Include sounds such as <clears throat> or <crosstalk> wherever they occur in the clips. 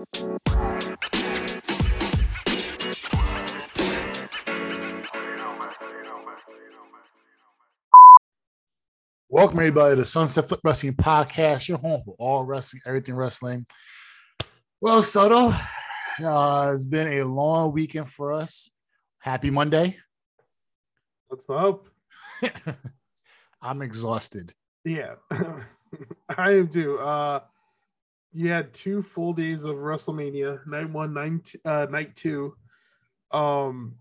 Welcome everybody to Sunset Flip Wrestling Podcast, your home for all wrestling, everything wrestling. Well, Soto, uh, it's been a long weekend for us. Happy Monday. What's up? <laughs> I'm exhausted. Yeah, <laughs> I am too. Uh, you had two full days of WrestleMania, night one, night, t- uh, night two. Um,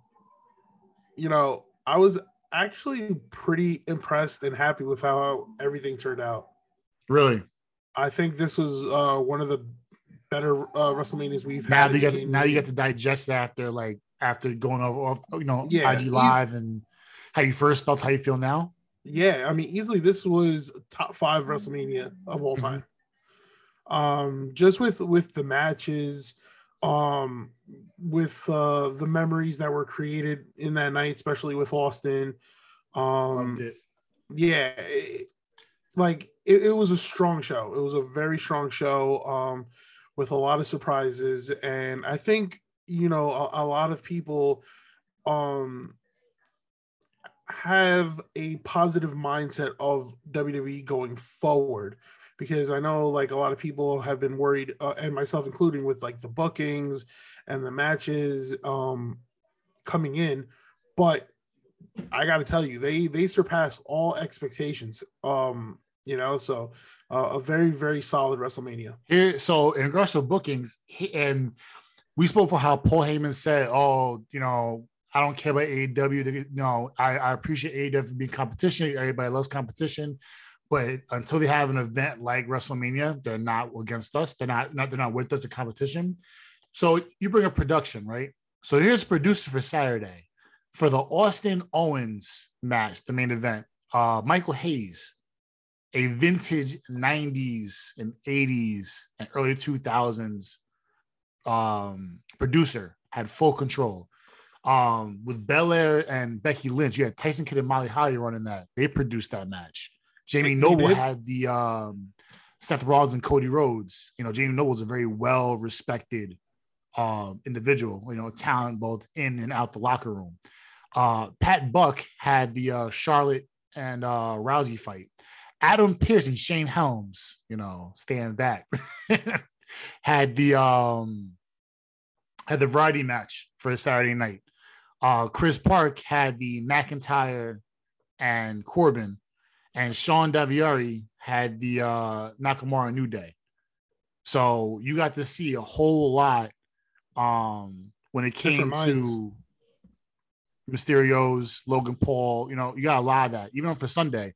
you know, I was actually pretty impressed and happy with how everything turned out. Really? I think this was uh, one of the better uh, WrestleManias we've Now had. you get now you get to digest that after like after going over off, you know Yeah. IG live and how you first felt, how you feel now. Yeah, I mean, easily this was top five WrestleMania of all Mhm. time. Um, just with with the matches, um, with uh the memories that were created in that night, especially with Austin. Loved Um, it. yeah, it- like it, it was a strong show. It was a very strong show, um, with a lot of surprises, and I think you know a, a lot of people, um, have a positive mindset of WWE going forward because I know like a lot of people have been worried uh, and myself including with like the bookings and the matches um coming in but I got to tell you they they surpassed all expectations um you know so uh, a very very solid WrestleMania Here, so in regards to bookings, he, and we spoke for how Paul Heyman said, "Oh, you know, I don't care about AEW. No, I, I appreciate AEW being competition. Everybody loves competition, but until they have an event like WrestleMania, they're not against us. They're not, not they're not with us in competition. So you bring a production, right? So here's producer for Saturday for the Austin Owens match, the main event. Uh, Michael Hayes, a vintage 90s and 80s and early 2000s um, producer had full control. Um, with Belair and Becky Lynch, you had Tyson Kidd and Molly Holly running that. They produced that match. Jamie Noble had the um, Seth Rollins and Cody Rhodes. You know, Jamie Noble's a very well respected um, individual, you know, talent both in and out the locker room. Uh, Pat Buck had the uh, Charlotte and uh, Rousey fight. Adam Pearce and Shane Helms, you know, stand back, <laughs> had the um had the variety match for Saturday night. Uh, Chris Park had the McIntyre and Corbin, and Shawn Daivari had the uh, Nakamura New Day. So you got to see a whole lot um, when it came to Mysterio's, Logan Paul. You know, you got a lot of that. Even for Sunday,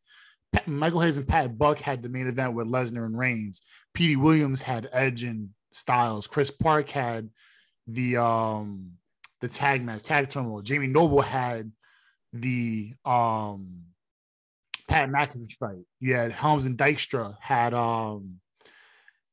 Pat, Michael Hayes and Pat Buck had the main event with Lesnar and Reigns. Petey Williams had Edge and Styles. Chris Park had the um the tag match, tag turmoil. Jamie Noble had the um Pat McAfee fight. You had Helms and Dykstra had um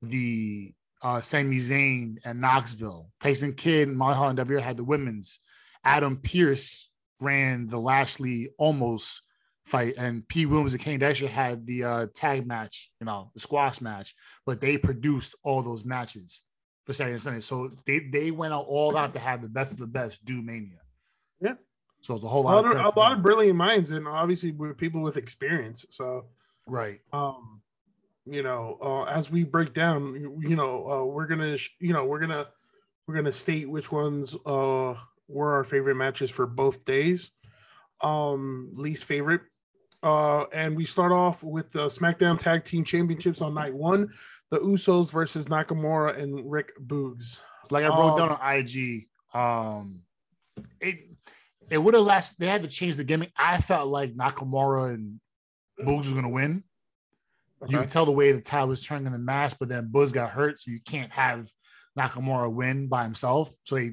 the uh Sami Zayn and Knoxville. Tyson Kidd and Molly Holly and Devere had the women's. Adam Pearce ran the Lashley almost fight, and P. Williams and Kane Dasher had the uh, tag match, you know, the squash match, but they produced all those matches for Saturday and Sunday. So they they went out all out to have the best of the best do Mania. Yeah. So it's a whole a lot, lot, of, of, a lot of brilliant minds and obviously with people with experience. So right. um you know uh, as we break down you, you know uh, we're gonna you know we're gonna we're gonna state which ones uh were our favorite matches for both days. Um least favorite uh and we start off with the smackdown tag team championships on night one the usos versus nakamura and rick boogs. Like I wrote Um, down on IG, um, it it would have last. They had to change the gimmick. I felt like Nakamura and Boogs was gonna win. You could tell the way the tide was turning in the match, but then Boogs got hurt, so you can't have Nakamura win by himself. So they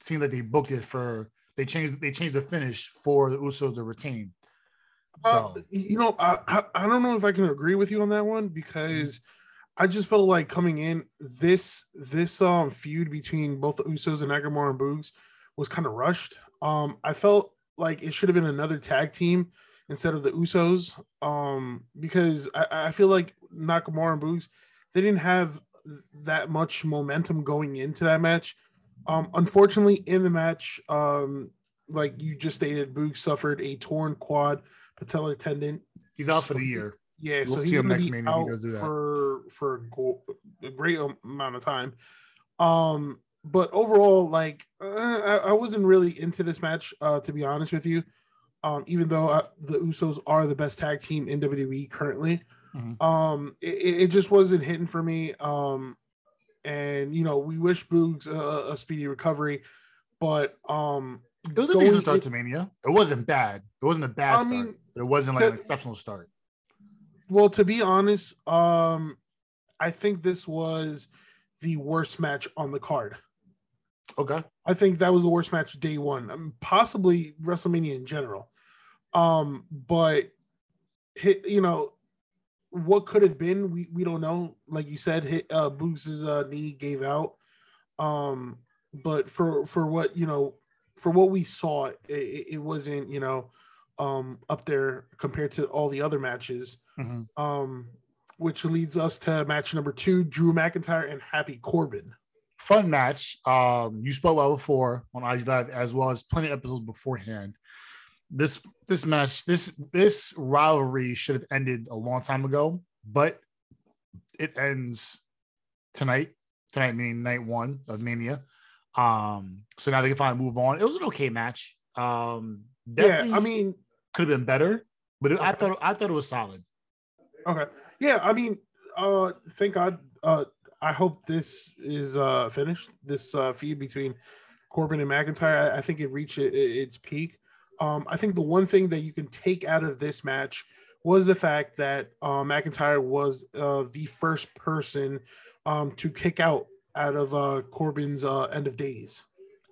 seemed like they booked it for they changed they changed the finish for the Usos to retain. Uh, So you know, I, I I don't know if I can agree with you on that one because I just felt like coming in this this um feud between both the Usos and Nakamura and Boogs was kind of rushed. Um, I felt like it should have been another tag team instead of the Usos. Um, because I, I feel like Nakamura and Boogs they didn't have that much momentum going into that match. Um, unfortunately, in the match, um, like you just stated, Boog suffered a torn quad patellar tendon. He's out for the year. Yeah, We'll so see he's him gonna next be Mania if he out does do that. for for a go- a great amount of time. Um, but overall, like uh, I, I wasn't really into this match, uh, to be honest with you. Um, even though uh, the Usos are the best tag team in WWE currently, Mhm. um, it, it just wasn't hitting for me. Um, and you know, we wish Boogs a, a speedy recovery, but um, It was a decent start in- to Mania. It wasn't bad. It wasn't a bad I start. mean, but it wasn't like an exceptional start. Well, to be honest, um, I think this was the worst match on the card. Okay. I think that was the worst match day one, um, possibly WrestleMania in general. Um, but hit, you know, what could have been, we, we don't know. Like you said, hit uh Boogs' uh, knee gave out. Um, but for for what you know, for what we saw, it, it it wasn't you know um up there compared to all the other matches. Mhm. Um, which leads us to match number two: Drew McIntyre and Happy Corbin. Fun match. Um, you spoke about before on IG Live as well as plenty of episodes beforehand. This this match, this this rivalry should have ended a long time ago, but it ends tonight. Tonight meaning night one of Mania. Um, so now they can finally move on. It was an okay match. Um, definitely Yeah, I mean, could have been better, but it, I thought I thought it was solid. Okay. Yeah, I mean, uh thank God. Uh I hope this is uh finished. This uh feud between Corbin and McIntyre. I, I think it reached it, its peak. Um, I think the one thing that you can take out of this match was the fact that uh, McIntyre was uh, the first person um, to kick out out of uh, Corbin's uh, end of days.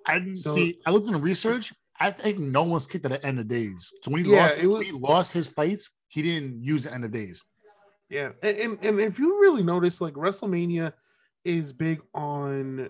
I didn't So- see. I looked in the research. I think no one's kicked at the end of days. So when he Yeah, lost, it was- when he lost his fights. He didn't use the end of days. Yeah, and, and and if you really notice, like WrestleMania is big on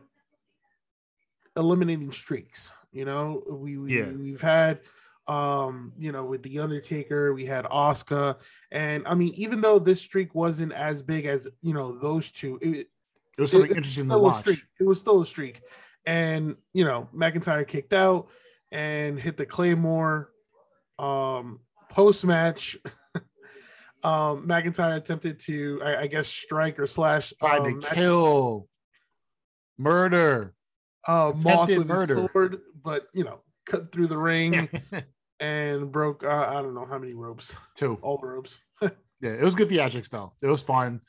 eliminating streaks. You know, we, we Yeah. we've had um you know with the Undertaker, we had Asuka, and I mean even though this streak wasn't as big as you know those two, it, It was something It- interesting to still a watch. streak. It was still a streak, and you know McIntyre kicked out and hit the Claymore. Um, post match, <laughs> um, McIntyre attempted to, I, I guess, strike or slash Tried um, to kill, murder. uh, Moss attempted with murder. murder, sword, but you know, cut through the ring <laughs> and broke. Uh, I don't know how many ropes, Two. all the ropes. <laughs> Yeah, it was good theatrics though. It was fun.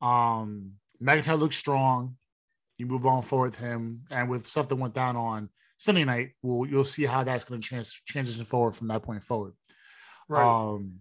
Um, McIntyre looked strong. You move on forward with him, and with stuff that went down on Sunday night, we'll you'll see how that's going to trans- transition forward from that point forward. Right. Um,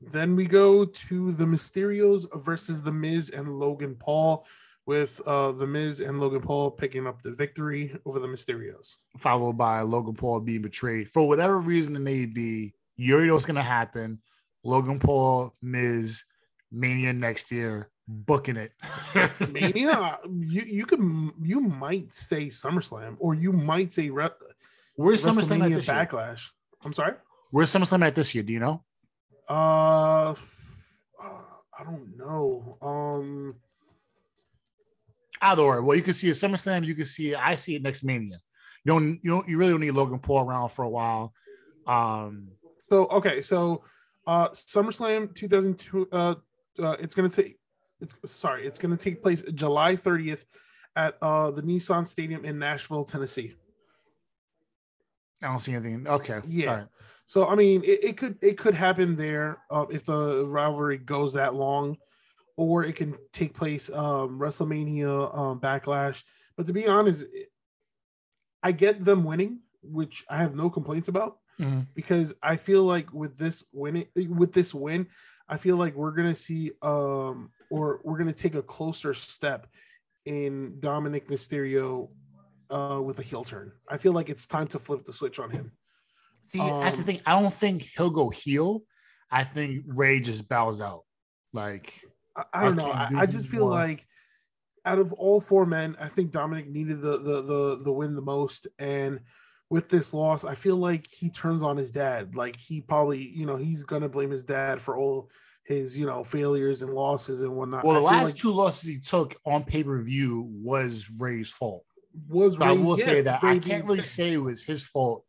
Then we go to the Mysterios versus the Miz and Logan Paul, with uh the Miz and Logan Paul picking up the victory over the Mysterios. followed by Logan Paul being betrayed for whatever reason it may be. You already know what's gonna happen. Logan Paul, Miz, Mania next year, booking it. <laughs> Mania, you you could you might say SummerSlam or you might say Re- Where's SummerSlam at this year? Backlash. I'm sorry. Where's SummerSlam at this year? Do you know? Uh, uh, I don't know. Um, Either way, Well, you can see it SummerSlam. You can see it. I see it next Mania. You don't. You don't. You really don't need Logan Paul around for a while. Um, so okay, so uh, SummerSlam 2002. Uh, uh, it's gonna take. It's sorry, it's gonna take place July 30th at uh the Nissan Stadium in Nashville, Tennessee. I don't see anything. Okay. Yeah. So I mean, it, it could it could happen there uh, if the rivalry goes that long, or it can take place um, WrestleMania um, Backlash. But to be honest, I get them winning, which I have no complaints about Mhm. because I feel like with this win, with this win, I feel like we're gonna see um, or we're gonna take a closer step in Dominic Mysterio uh, with a heel turn. I feel like it's time to flip the switch on him. See, that's the Um, thing. I don't think he'll go heel. I think Ray just bows out. Like, I, I don't I know. I, do I just feel more. like out of all four men, I think Dominic needed the, the the the win the most. And with this loss, I feel like he turns on his dad. Like he probably, you know, he's gonna blame his dad for all his you know failures and losses and whatnot. Well, the last like two losses he took on pay per view was Ray's fault. was So I will yeah, say that Ray I can't really say it was his fault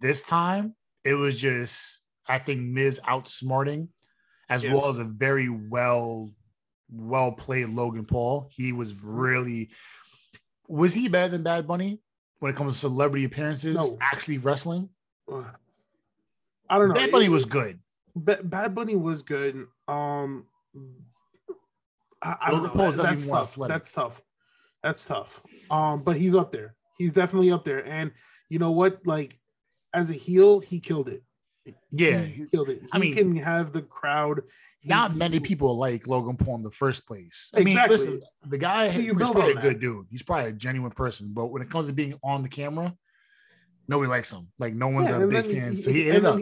this time. It was just I think Miz outsmarting, as Yeah. well as a very well well played Logan Paul. He was really was he better than Bad Bunny when it comes to celebrity appearances? No. Actually wrestling, I don't know. Bad Bunny It- was good. Ba- Bad Bunny was good. Um, I, I don't Logan. Paul's That- that's tough. athletic. That's tough. That's tough. Um, but he's up there. He's definitely up there. And you know what? Like, as a heel, he killed it. Yeah, he killed it. He I mean- can have the crowd. Not he- many people like Logan Paul in the first place. I mean, Exactly. listen, the guy So he's probably a that. good dude. He's probably a genuine person, but when it comes to being on the camera, nobody likes him. Like no one's Yeah, a big fan. he- so he ended up.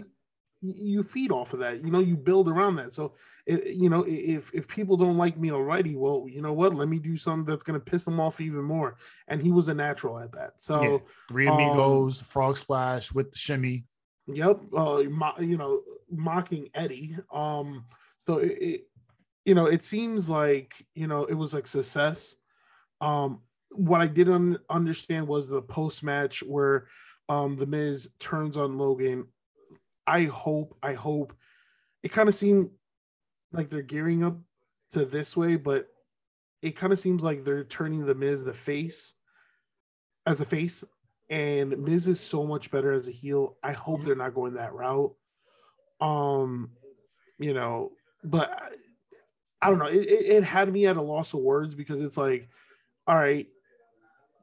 You feed off of that. You know, you build around that. So, you know, if if people don't like me already, well, you know what? Let me do something that's going to piss them off even more. And he was a natural at that. So, Yeah. Three um, amigos, frog splash with the shimmy. Yep. Uh, mo- you know, mocking Eddie. Um, so it, it, you know, it seems like you know it was like success. Um, what I didn't understand was the post match where um the Miz turns on Logan. I hope, I hope it kind of seemed like they're gearing up to this way, but it kind of seems like they're turning the Miz the face as a face and Miz is so much better as a heel. I hope they're not going that route. Um, you know, but I, I don't know. It, it, it had me at a loss of words because it's like, all right,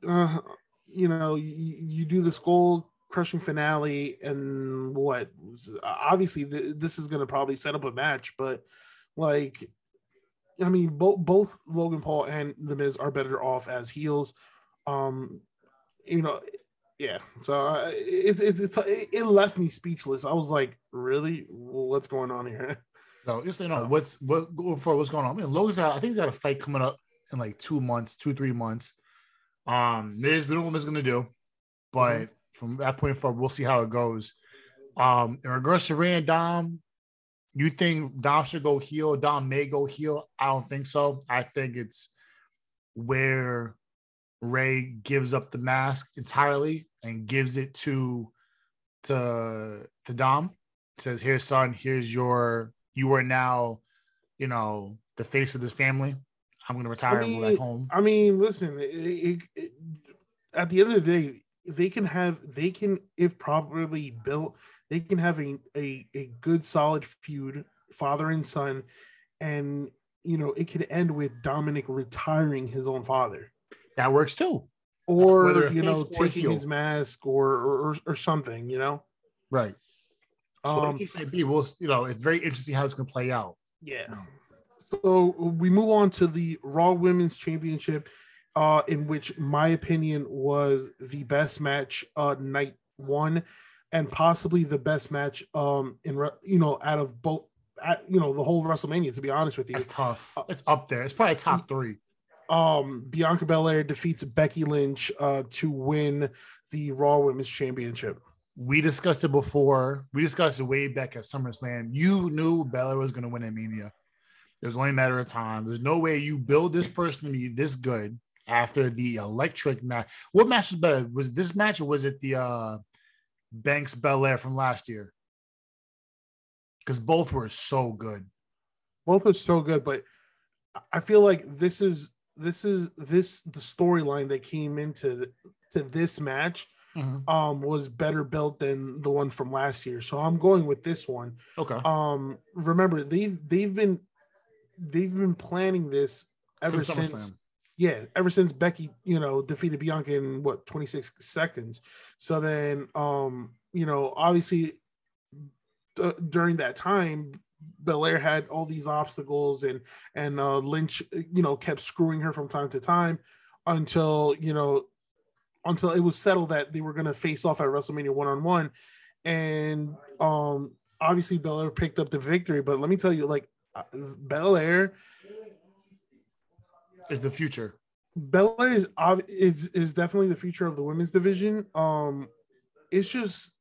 uh, you know, you, you do the skull crushing finale, and what? Obviously, th- this is going to probably set up a match, but like, I mean, both both Logan Paul and The Miz are better off as heels. Um, you know, yeah. So uh, it, it, it it left me speechless. I was like, really, what's going on here? <laughs> no just so you know, what's what going for what's going on. I mean, Logan's got, I think he's got a fight coming up in like two months, two, three months. Um, Miz, we don't know what Miz is gonna do, but Mhm. From that point forward, we'll see how it goes. Um, in regards to Ray and Dom, you think Dom should go heel? Dom may go heel. I don't think so. I think it's where Ray gives up the mask entirely and gives it to to to Dom. Says, "Here, son. Here's your. You are now, you know, the face of this family. I'm going to retire and go back home." I mean, listen. It, it, it- at the end of the day, they can have they can if properly built, they can have a a, a good solid feud, father and son, and you know it could end with Dominic retiring his own father. That works too. or Whether you know taking heel. his mask or, or or something you know Right. So Um, the case may be, we'll, you know, it's very interesting how it's going to play out. yeah so we move on to the raw women's championship uh in which my opinion was the best match uh night one and possibly the best match um in re- you know out of both at, you know the whole wrestlemania to be honest with you It's tough. It's up there. It's probably top three. um bianca belair defeats becky lynch uh to win the raw women's championship We discussed it before. We discussed it way back at SummerSlam. You knew Bella was going to win at Mania. It was only a matter of time. There's no way you build this person to be this good after the electric match. What match was better? Was this match or was it the uh Banks Belair from last year? Because both were so good. both are so good but i feel like this is this is this the storyline that came into to this match um was better built than the one from last year so i'm going with this one Okay. um remember they've they've been they've been planning this ever Since since. Yeah ever since becky you know defeated bianca in what 26 seconds. So then um you know obviously during that time belair had all these obstacles and and uh lynch you know kept screwing her from time to time until you know until it was settled that they were going to face off at wrestlemania one-on-one. And um obviously belair picked up the victory but let me tell you like uh, belair Is the future. Belair is is is definitely the future of the women's division. Um, it's just,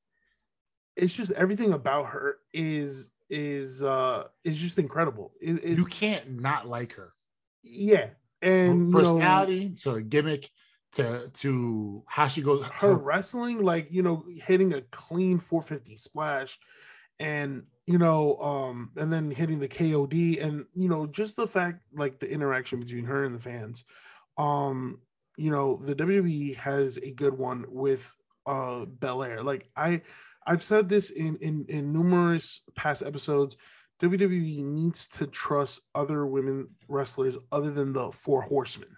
it's just everything about her is is uh is just incredible. It, you can't not like her. Yeah, and personality you know, to a gimmick to to how she goes. Her, her wrestling, like you know, hitting a clean 450 splash, and you know, um, and then hitting the KOD, and you know, just the fact like the interaction between her and the fans. Um, you know, the WWE has a good one with uh Belair. Like I I've said this in in in numerous past episodes. WWE needs to trust other women wrestlers other than the four horsemen.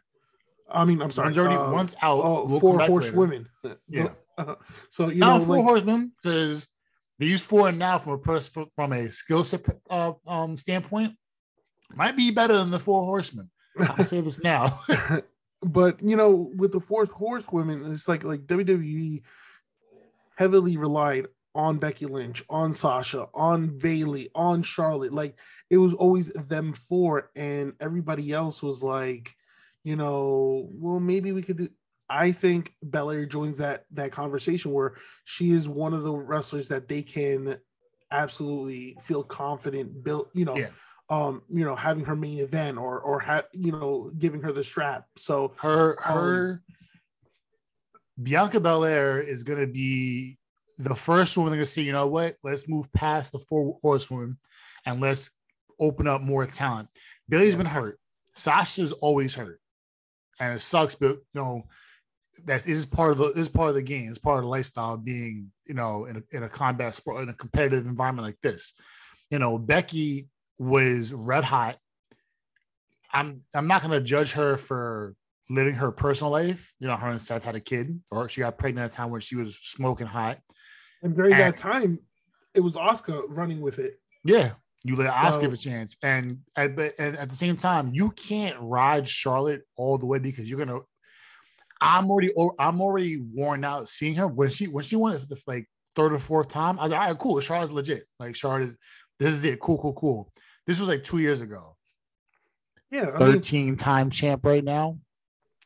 I mean, I'm sorry. One's already um, one's out. Oh, we'll four horse women. <laughs> Yeah. so you now know, four like, horsemen because they use four now from a person from a skill set uh, um, standpoint might be better than the four horsemen. I'll say this now. <laughs> but you know, with the fourth horsewomen, it's like like WWE heavily relied on Becky Lynch, on Sasha, on Bayley, on Charlotte. Like it was always them four, and everybody else was like, you know, well, maybe we could do. I think Belair joins that that conversation where she is one of the wrestlers that they can absolutely feel confident build, you know, yeah. um, you know, having her main event or or have you know, giving her the strap. So her her um, Bianca Belair is gonna be the first one they're gonna say, you know what, let's move past the four horsewomen and let's open up more talent. Bayley's yeah. been hurt. Sasha's always hurt. And it sucks, but you know, that is part of the is part of the game. It's part of the lifestyle being, you know, in a, in a combat sport, in a competitive environment like this. You know, Becky was red hot. I'm I'm not gonna judge her for living her personal life. You know, her and Seth had a kid, or she got pregnant at a time when she was smoking hot. And during and, that time, it was Asuka running with it. Yeah, you let Asuka so, a chance, and at, and at the same time, you can't ride Charlotte all the way because you're gonna. I'm already I'm already worn out seeing her when she when she won it for the like third or fourth time. I was like, all right, cool. Charlotte's legit. Like Charlotte, is, this is it. Cool, cool, cool. This was like two years ago. Yeah, I 13 mean, time champ right now.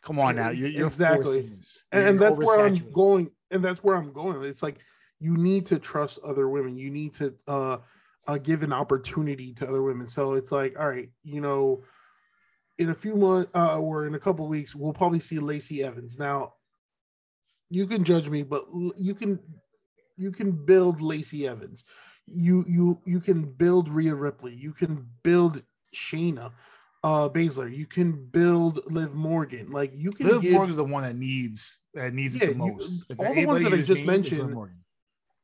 Come on now, you're, you're exactly, and, and that's where I'm going, and that's where I'm going. It's like you need to trust other women. You need to uh, uh, give an opportunity to other women. So it's like, all right, you know, in a few months uh, or in a couple weeks, we'll probably see Lacey Evans. Now, you can judge me, but you can you can build Lacey Evans. You you you can build Rhea Ripley. You can build Shayna uh Baszler. You can build Liv Morgan. Like you can Liv Morgan is the one that needs that needs yeah, it the most. You, all the ones that I just mentioned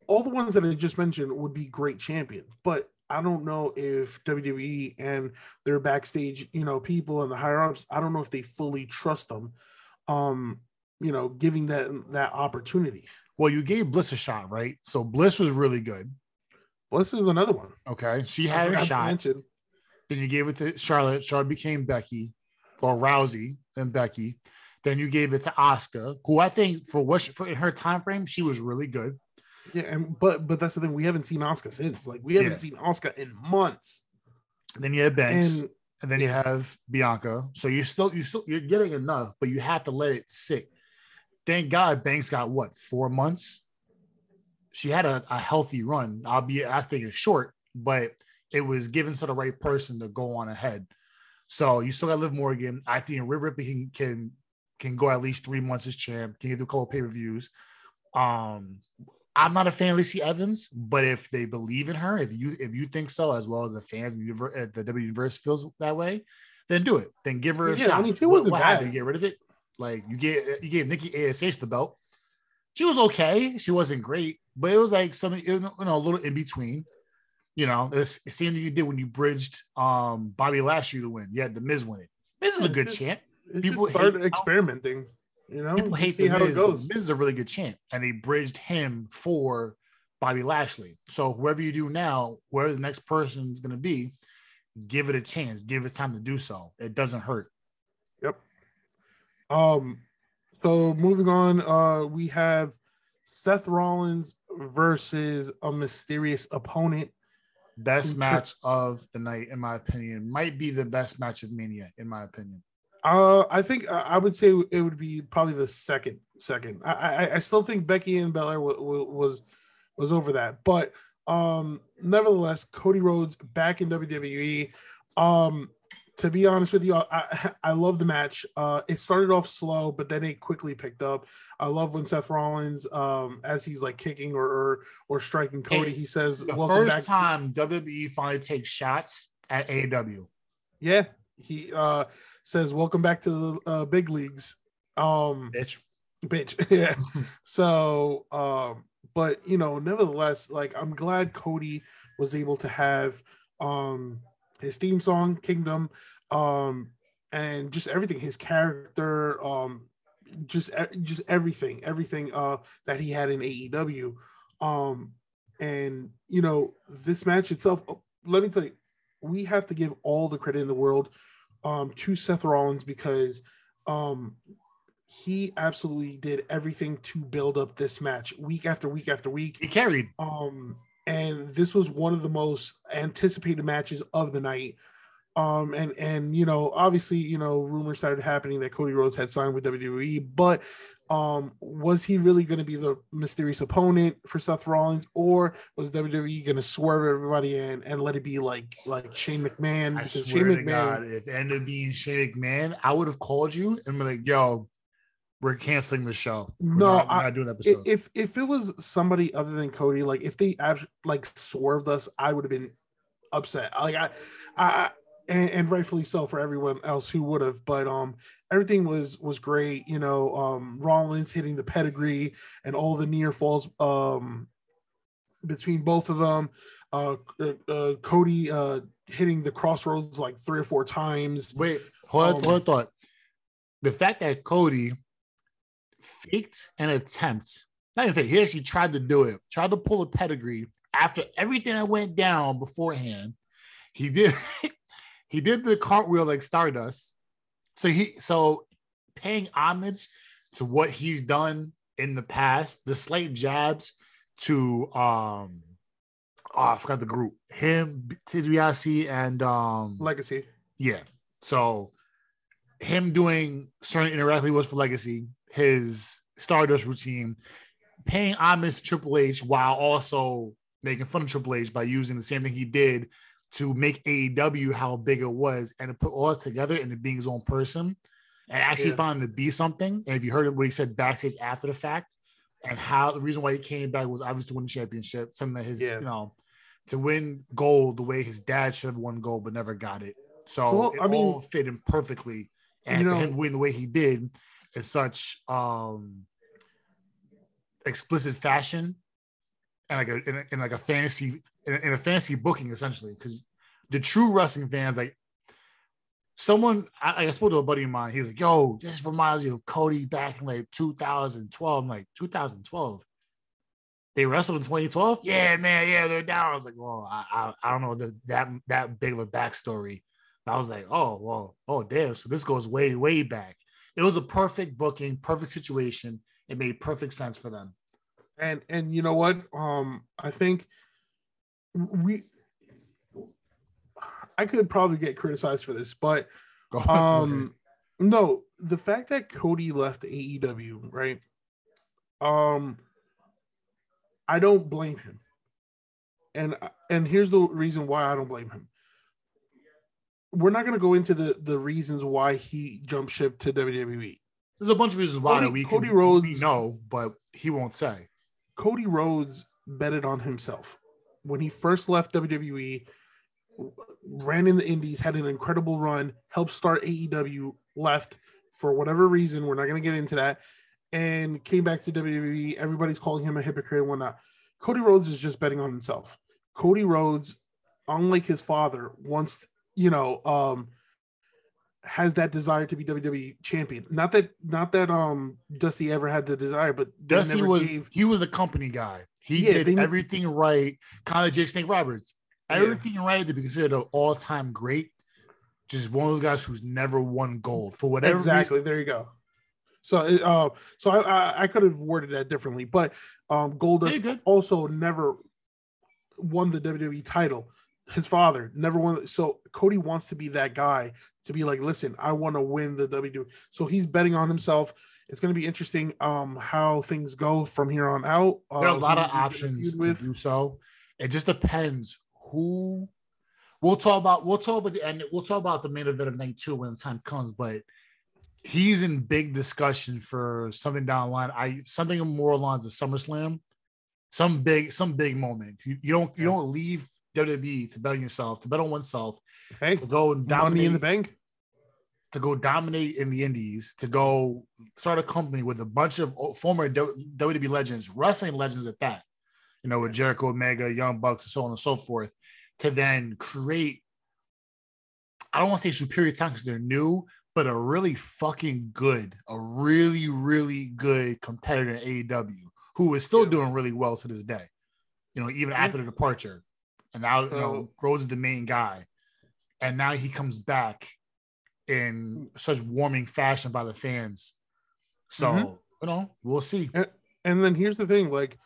all the ones that I just mentioned would be great champion, but I don't know if WWE and their backstage, you know, people and the higher ups, I don't know if they fully trust them, um, you know, giving that that opportunity. Well, you gave Bliss a shot, right? So Bliss was really good. Bliss is another one. Okay, she had a shot. Then you gave it to Charlotte. Charlotte became Becky, or Rousey, then Becky. Then you gave it to Asuka, who I think for what she, for in her time frame, she was really good. Yeah, and but but that's the thing. We haven't seen Asuka since. Like we haven't yeah. seen Asuka in months. And then you have Banks, and, and then you have Bianca. So you're still you still you're getting enough, but you have to let it sit. Thank God Banks got what four months. She had a, a healthy run, I'll be I think it's short, but it was given to the right person to go on ahead. So you still got Liv Morgan. I think Rhea Ripley can can can go at least three months as champ. Can you do a couple pay per views. Um, I'm not a fan of Lacey Evans, but if they believe in her, if you if you think so, as well as the fans at the W Universe feels that way, then do it. Then give her a yeah, shot. I mean, she wasn't what, what happened? Get rid of it. Like you gave you gave Nikki Ash the belt. She was okay. She wasn't great, but it was like something you know a little in between. You know, it's the same thing you did when you bridged um Bobby Lashley to win. You had the Miz win it. Miz is a good champ. People started experimenting. You know, people hate see how Miz, it goes. Miz is a really good champ, and they bridged him for Bobby Lashley. So whoever you do now, whoever the next person is going to be, give it a chance. Give it time to do so. It doesn't hurt. Yep. Um. So moving on, uh, we have Seth Rollins versus a mysterious opponent. Best match of the night, in my opinion, might be the best match of Mania, in my opinion. Uh, I think uh, I would say it would be probably the second. Second, I I, I still think Becky and Belair w- w- was was over that, but Um, nevertheless, Cody Rhodes back in WWE. Um, to be honest with you, I, I love the match. Uh, it started off slow, but then it quickly picked up. I love when Seth Rollins, um, as he's like kicking or or, or striking Cody, he says, The "Welcome first back." time WWE finally takes shots at AEW. yeah, he uh says, "Welcome back to the uh, big leagues." Um, Bitch. bitch <laughs> yeah so um but you know nevertheless like i'm glad cody was able to have um his theme song kingdom um and just everything his character um just just everything everything uh that he had in aew um and you know this match itself oh, let me tell you we have to give all the credit in the world um to seth rollins because um he absolutely did everything to build up this match week after week after week. He carried. Um, and this was one of the most anticipated matches of the night. Um, and and you know, obviously, you know, rumors started happening that Cody Rhodes had signed with WWE, but um, was he really going to be the mysterious opponent for Seth Rollins, or was WWE going to swerve everybody in and let it be like like Shane McMahon? I Because swear Shane to God, if it ended up being Shane McMahon, I would have called you and be like, yo, we're canceling the show. We're No, not, we're I- not doing episode. if if it was somebody other than Cody, like if they like swerved us, I would have been upset. Like I, I, and, and rightfully so for everyone else who would have. But um, everything was was great. You know, um, Rollins hitting the pedigree and all the near falls um between both of them. Uh, uh, uh Cody uh hitting the crossroads like three or four times. Wait, hold on, Um, hold thought. The fact that Cody faked an attempt, not even fake, he actually tried to do it, tried to pull a pedigree after everything that went down beforehand. He did <laughs> he did the cartwheel like Stardust. So he so paying homage to what he's done in the past, the slight jabs to um oh, I forgot the group. Him, TDBIC, and um Legacy. yeah. So him doing certain indirectly was for legacy, his Stardust routine, paying homage to Triple H while also making fun of Triple H by using the same thing he did to make AEW how big it was and to put all it together and it being his own person and actually Yeah. found to be something. And if you heard what he said backstage after the fact and how the reason why he came back was obviously to win the championship, something that his, Yeah. you know, to win gold the way his dad should have won gold but never got it. So Well, it I mean- all fit in perfectly. And You for know- him win the way he did in such um explicit fashion and like a in, in like a fantasy in a, in a fantasy booking essentially because the true wrestling fans like someone I, I spoke to a buddy of mine he was like yo this reminds me of Cody back in like 2012 I'm like 2012 they wrestled in 2012 yeah man yeah they're down. I was like well I I, I don't know the, that that big of a backstory. But I was like oh well oh damn so this goes way way back. It was a perfect booking perfect situation. It made perfect sense for them and and you know what? Um i think we i could probably get criticized for this but <laughs> um no the fact that cody left aew right? Um i don't blame him. And and here's the reason why i don't blame him. We're not going to go into the the reasons why he jumped ship to wwe There's a bunch of reasons why Cody- we Cody Rhodes- we know, but he won't say. Cody Rhodes betted on himself when he first left WWE, ran in the Indies, had an incredible run, helped start AEW, left for whatever reason. We're not going to get into that, and came back to WWE. Everybody's calling him a hypocrite and whatnot. Cody Rhodes is just betting on himself. Cody Rhodes, unlike his father, wants you know um has that desire to be WWE champion. Not that not that um Dusty ever had the desire, but Dusty was gave- he was the company guy. He Yeah, did everything right, kind of Jake Snake Roberts. Yeah. Everything right to be considered an all-time great. Just one of those guys who's never won gold for whatever exactly there you go so uh so I, I i could have worded that differently but um reason. goldust Yeah, also never won the wwe title his father never won so cody wants to be that guy to be like listen i want to win the wwe so he's betting on himself it's going to be interesting um how things go from here on out There are a uh, lot of options to do so. It just depends who. We'll talk about we'll talk about the end. We'll talk about the main event of night two when the time comes. But he's in big discussion for something down the line. I something more along the SummerSlam, some big some big moment. You, you don't you don't leave WWE to bet on yourself, to bet on oneself, Hey, to go and money dominate in the bank. to go dominate in the Indies, to go start a company with a bunch of former WWE legends, wrestling legends at that, you know, with Jericho, Omega, Young Bucks, and so on and so forth, to then create, I don't want to say superior talent because they're new, but a really fucking good, a really, really good competitor in AEW who is still doing really well to this day, you know, even Yeah. after the departure. And now, you know, Rhodes is the main guy. And now he comes back in such warming fashion by the fans. So, Mhm. you know, we'll see. And then here's the thing, like,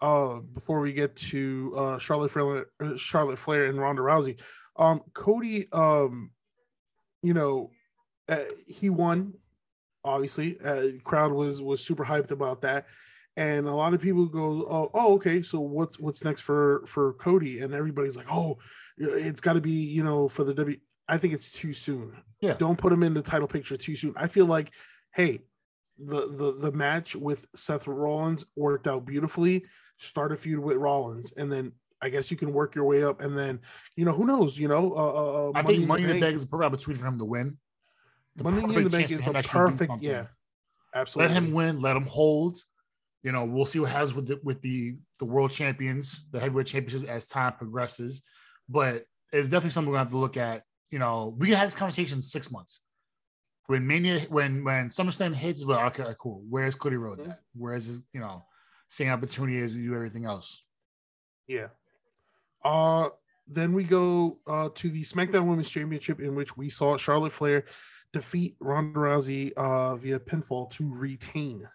uh, before we get to uh, Charlotte Flair, uh, Charlotte Flair and Ronda Rousey, um, Cody, um, you know, uh, he won. Obviously, uh, crowd was was super hyped about that, and a lot of people go, "Oh, oh okay, so what's what's next for for Cody?" And everybody's like, "Oh, it's got to be you know for the w i think it's too soon. Yeah. don't put him in the title picture too soon. I feel like, hey, the the the match with Seth Rollins worked out beautifully. Start a feud with Rollins, and then I guess you can work your way up, and then you know who knows, you know, uh, uh, I think Money in the Bank is a perfect opportunity for him to win. The Money in the Bank is the to actually do perfect, yeah, absolutely. Let him win. Let him hold. You know, we'll see what happens with the with the the world champions, the heavyweight championships as time progresses. But it's definitely something we're gonna have to look at. You know, we can have this conversation in six months. When Mania, when when SummerSlam hits, well, okay, cool. Where's Cody Rhodes Mhm. at? Where's his, you know, same opportunity as you do everything else? Yeah. Uh then we go uh to the SmackDown Women's Championship in which we saw Charlotte Flair defeat Ronda Rousey uh via pinfall to retain.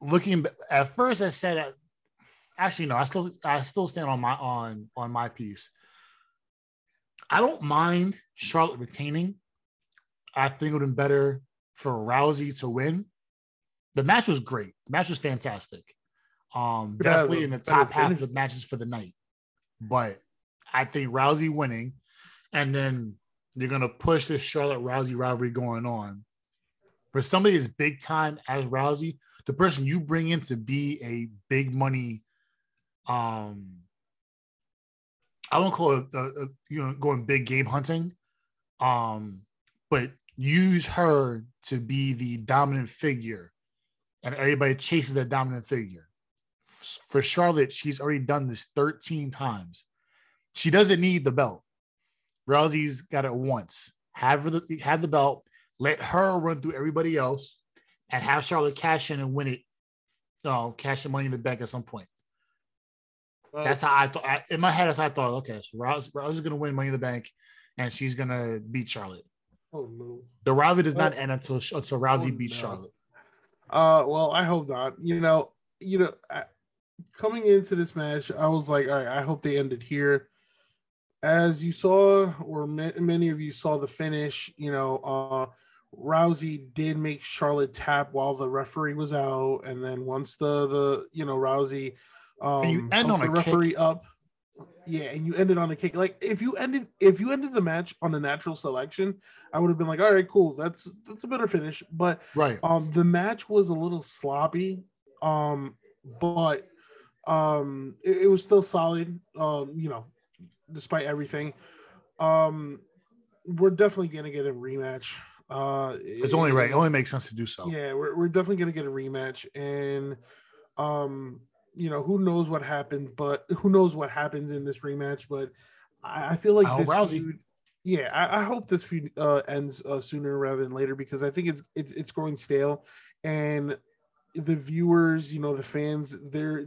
Looking at first, I said, uh, actually, no, I still, I still stand on my on on my piece. I don't mind Charlotte retaining. I think it would have been better for Rousey to win. The match was great. The match was fantastic. Um, definitely in the top half of the matches for the night. But I think Rousey winning, and then you're gonna push this Charlotte Rousey rivalry going on. For somebody as big time as Rousey, the person you bring in to be a big money, um, I won't call it, uh, uh, you know, going big game hunting, um, but use her to be the dominant figure, and everybody chases that dominant figure. For Charlotte, she's already done this 13 times. She doesn't need the belt. Rousey's got it once. Have the, have the belt. Let her run through everybody else, and have Charlotte cash in and win it. No, cash the money in the bank at some point. Uh, That's how I thought. In my head, that's how I thought. Okay, so Rouse, Rouse is going to win Money in the Bank, and she's going to beat Charlotte. oh no. The rivalry does not Oh. end until until Rousey Oh, beats no. Charlotte. Uh, well, I hope not. You know, you know, I, coming into this match, I was like, all right, I hope they ended here. As you saw, or ma- many of you saw the finish, you know, uh, Rousey did make Charlotte tap while the referee was out, and then once the the you know Rousey um And you end on the a kick. referee up, yeah, and you ended on a kick. Like if you ended if you ended the match on a natural selection, I would have been like, all right, cool, that's that's a better finish. But Right. um, the match was a little sloppy, um, but um, it, it was still solid. Um, you know, despite everything, um, we're definitely gonna get a rematch. Uh, It's only right. It only makes sense to do so. yeah, we're, we're definitely gonna get a rematch, and um, you know, who knows what happened, but who knows what happens in this rematch? But I, I feel like I this Rousey. feud, yeah, I, I hope this feud uh, ends uh, sooner rather than later because I think it's it's it's growing stale, and the viewers, you know, the fans, they're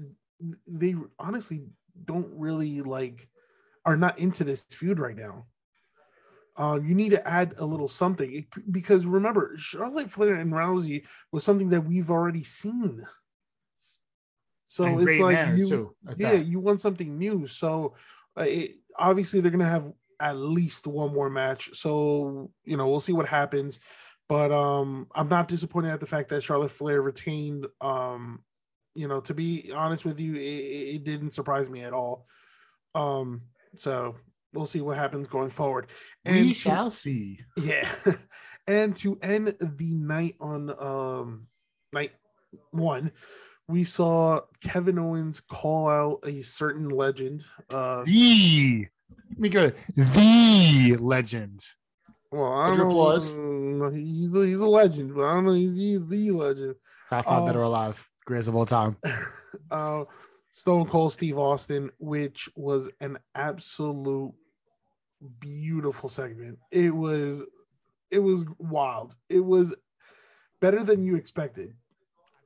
they honestly don't really like are not into this feud right now. Uh, you need to add a little something It- because remember, Charlotte Flair and Rousey was something that we've already seen. So In it's like you, too, yeah, that. you want something new. So uh, it, obviously they're gonna have at least one more match. So you know we'll see what happens. But um, I'm not disappointed at the fact that Charlotte Flair retained. Um, you know, to be honest with you, it, it didn't surprise me at all. Um, so we'll see what happens going forward. we to- shall see. Yeah. <laughs> and to end the night on um night one, we saw Kevin Owens call out a certain legend. Uh The let me go. The legend. well, I don't know. He's a, he's a legend, but I don't know. He's, he's the legend. Top five Um, that are alive. Greatest of all time. <laughs> uh, Stone Cold Steve Austin, which was an absolute beautiful segment. It was, it was wild. It was better than you expected.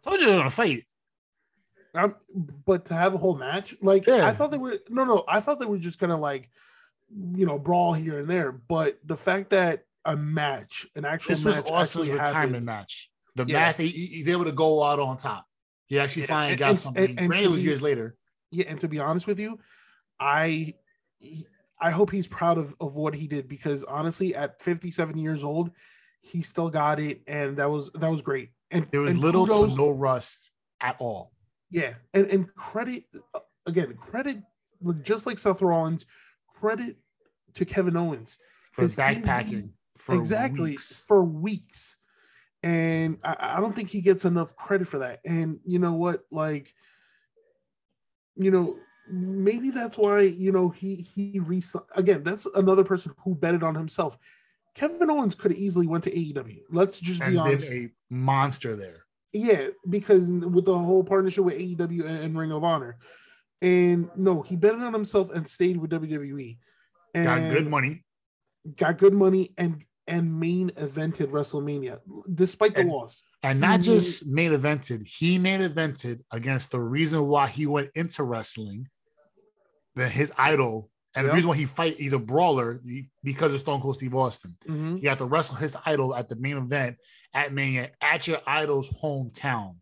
I Told you they're gonna fight. Um, but to have a whole match, like Yeah. I thought they were no, no, I thought they were just gonna like, you know, brawl here and there. But the fact that a match, an actual This was match, Austin's retirement happened, match. The Yeah. match he, he's able to go out on top. He actually Yeah, finally and- got and- something. and- and Granted, it was be- years later. yeah, and to be honest with you, I I hope he's proud of, of what he did because honestly, at 57 years old, he still got it, and that was that was great. And There was and little kudos- to no rust at all. yeah, and and credit uh, again, credit just like Seth Rollins, credit to Kevin Owens For backpacking for exactly weeks. for weeks, and I, I don't think he gets enough credit for that. And you know what, like, you know, maybe that's why you know he he re again. That's another person who betted on himself. Kevin Owens could have easily went to AEW. Let's just and be honest. a monster there. Yeah, because with the whole partnership with AEW and, and Ring of Honor, and no, he betted on himself and stayed with WWE. And Got good money. got good money and and main evented WrestleMania despite the And- loss. And not just main evented, he main evented against the reason why he went into wrestling, then his idol, and Yep. the reason why he fight, he's a brawler he- because of Stone Cold Steve Austin. Mhm. You have to wrestle his idol at the main event at Mania at your idol's hometown.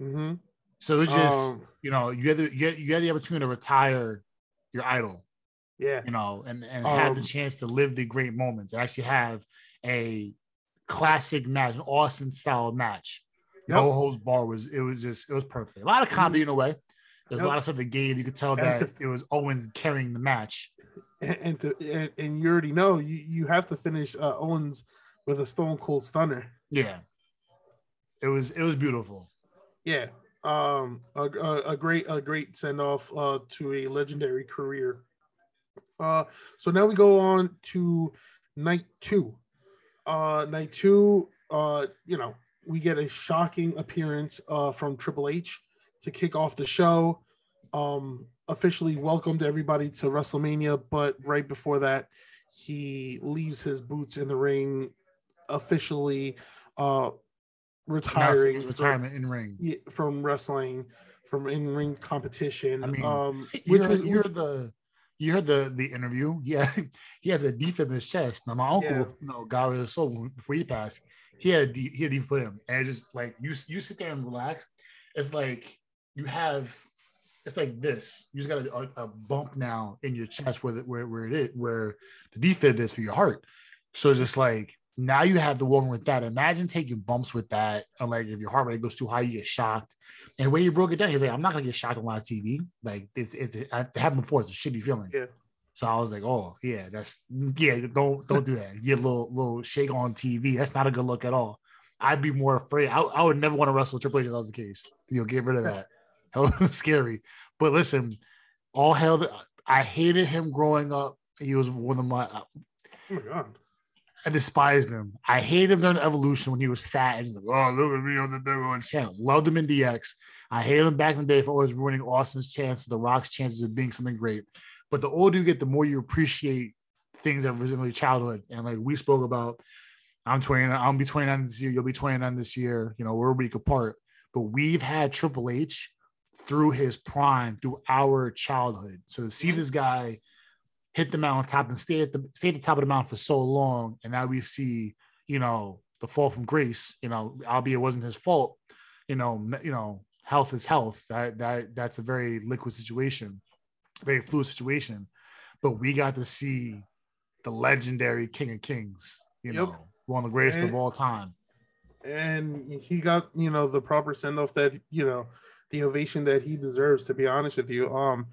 Mhm. So it's just Um, you know you had the you had, you had the opportunity to retire your idol, yeah, you know, and and have the Um, chance to live the great moments and actually have a classic match, an Austin style match. Yep. Mm-hmm. No holds bar was it was just it was perfect. A lot of comedy in a way. There's Yep. a lot of stuff that gave. You could tell that it was Owens carrying the match. and and, to, and and you already know you you have to finish uh, Owens with a Stone Cold Stunner. Yeah, it was it was beautiful. Yeah, um, a, a, a great a great send off uh, to a legendary career. Uh, so now we go on to night two. Uh, night two, uh, you know, we get a shocking appearance uh, from Triple H to kick off the show. Um, officially welcomed everybody to WrestleMania, but right before that, he leaves his boots in the ring, officially uh, retiring his from- retirement in ring. from wrestling, from in ring competition. I mean, um, <laughs> You which heard, was you heard the you heard the the interview. <laughs> Yeah, he has a defib in his chest. Now my uncle, Yeah. you know, God rest his soul, before he passed, he had a D, he had a defib put him, and just like you you sit there and relax. It's like you have. It's like this. You just got a, a uh, uh, bump now in your chest where the, where where it is where the defib is for your heart. So it's just like now you have the walk with that. Imagine taking bumps with that, and like if your heart rate goes too high, you get shocked. And when you broke it down, he's like, "I'm not gonna get shocked on live TV. Like it's it's it happened before. It's a shitty feeling." Yeah. So I was like, "Oh yeah, that's yeah. Don't don't do that. Get a little little shake on TV. That's not a good look at all. I'd be more afraid. I, I would never want to wrestle Triple H if that was the case. You know, get rid of that. Was <laughs> scary. But listen, all hell. the- I hated him growing up. He was one of my. oh my god, I despised him. I hated him during Evolution when he was fat and he's like, oh, look at me on the big one channel. Loved him in DX. I hated him back in the day for always ruining Austin's chances, The Rock's chances of being something great. But the older you get, the more you appreciate things that resemble your childhood. And like we spoke about, I'm 20, I'll be 29 this year, you'll be 29 this year. You know, we're a week apart. But we've had Triple H through his prime, through our childhood. So to see mm-hmm. this guy hit the mountaintop and stay at the stay at the top of the mountain for so long, and now we see, you know, the fall from grace. You know, albeit it wasn't his fault. You know, you know, health is health. That that that's a very liquid situation, very fluid situation. But we got to see the legendary King of Kings. You Yep. know, one of the greatest of all time. and he got you know the proper send off that you know the ovation that he deserves. To be honest with you, um,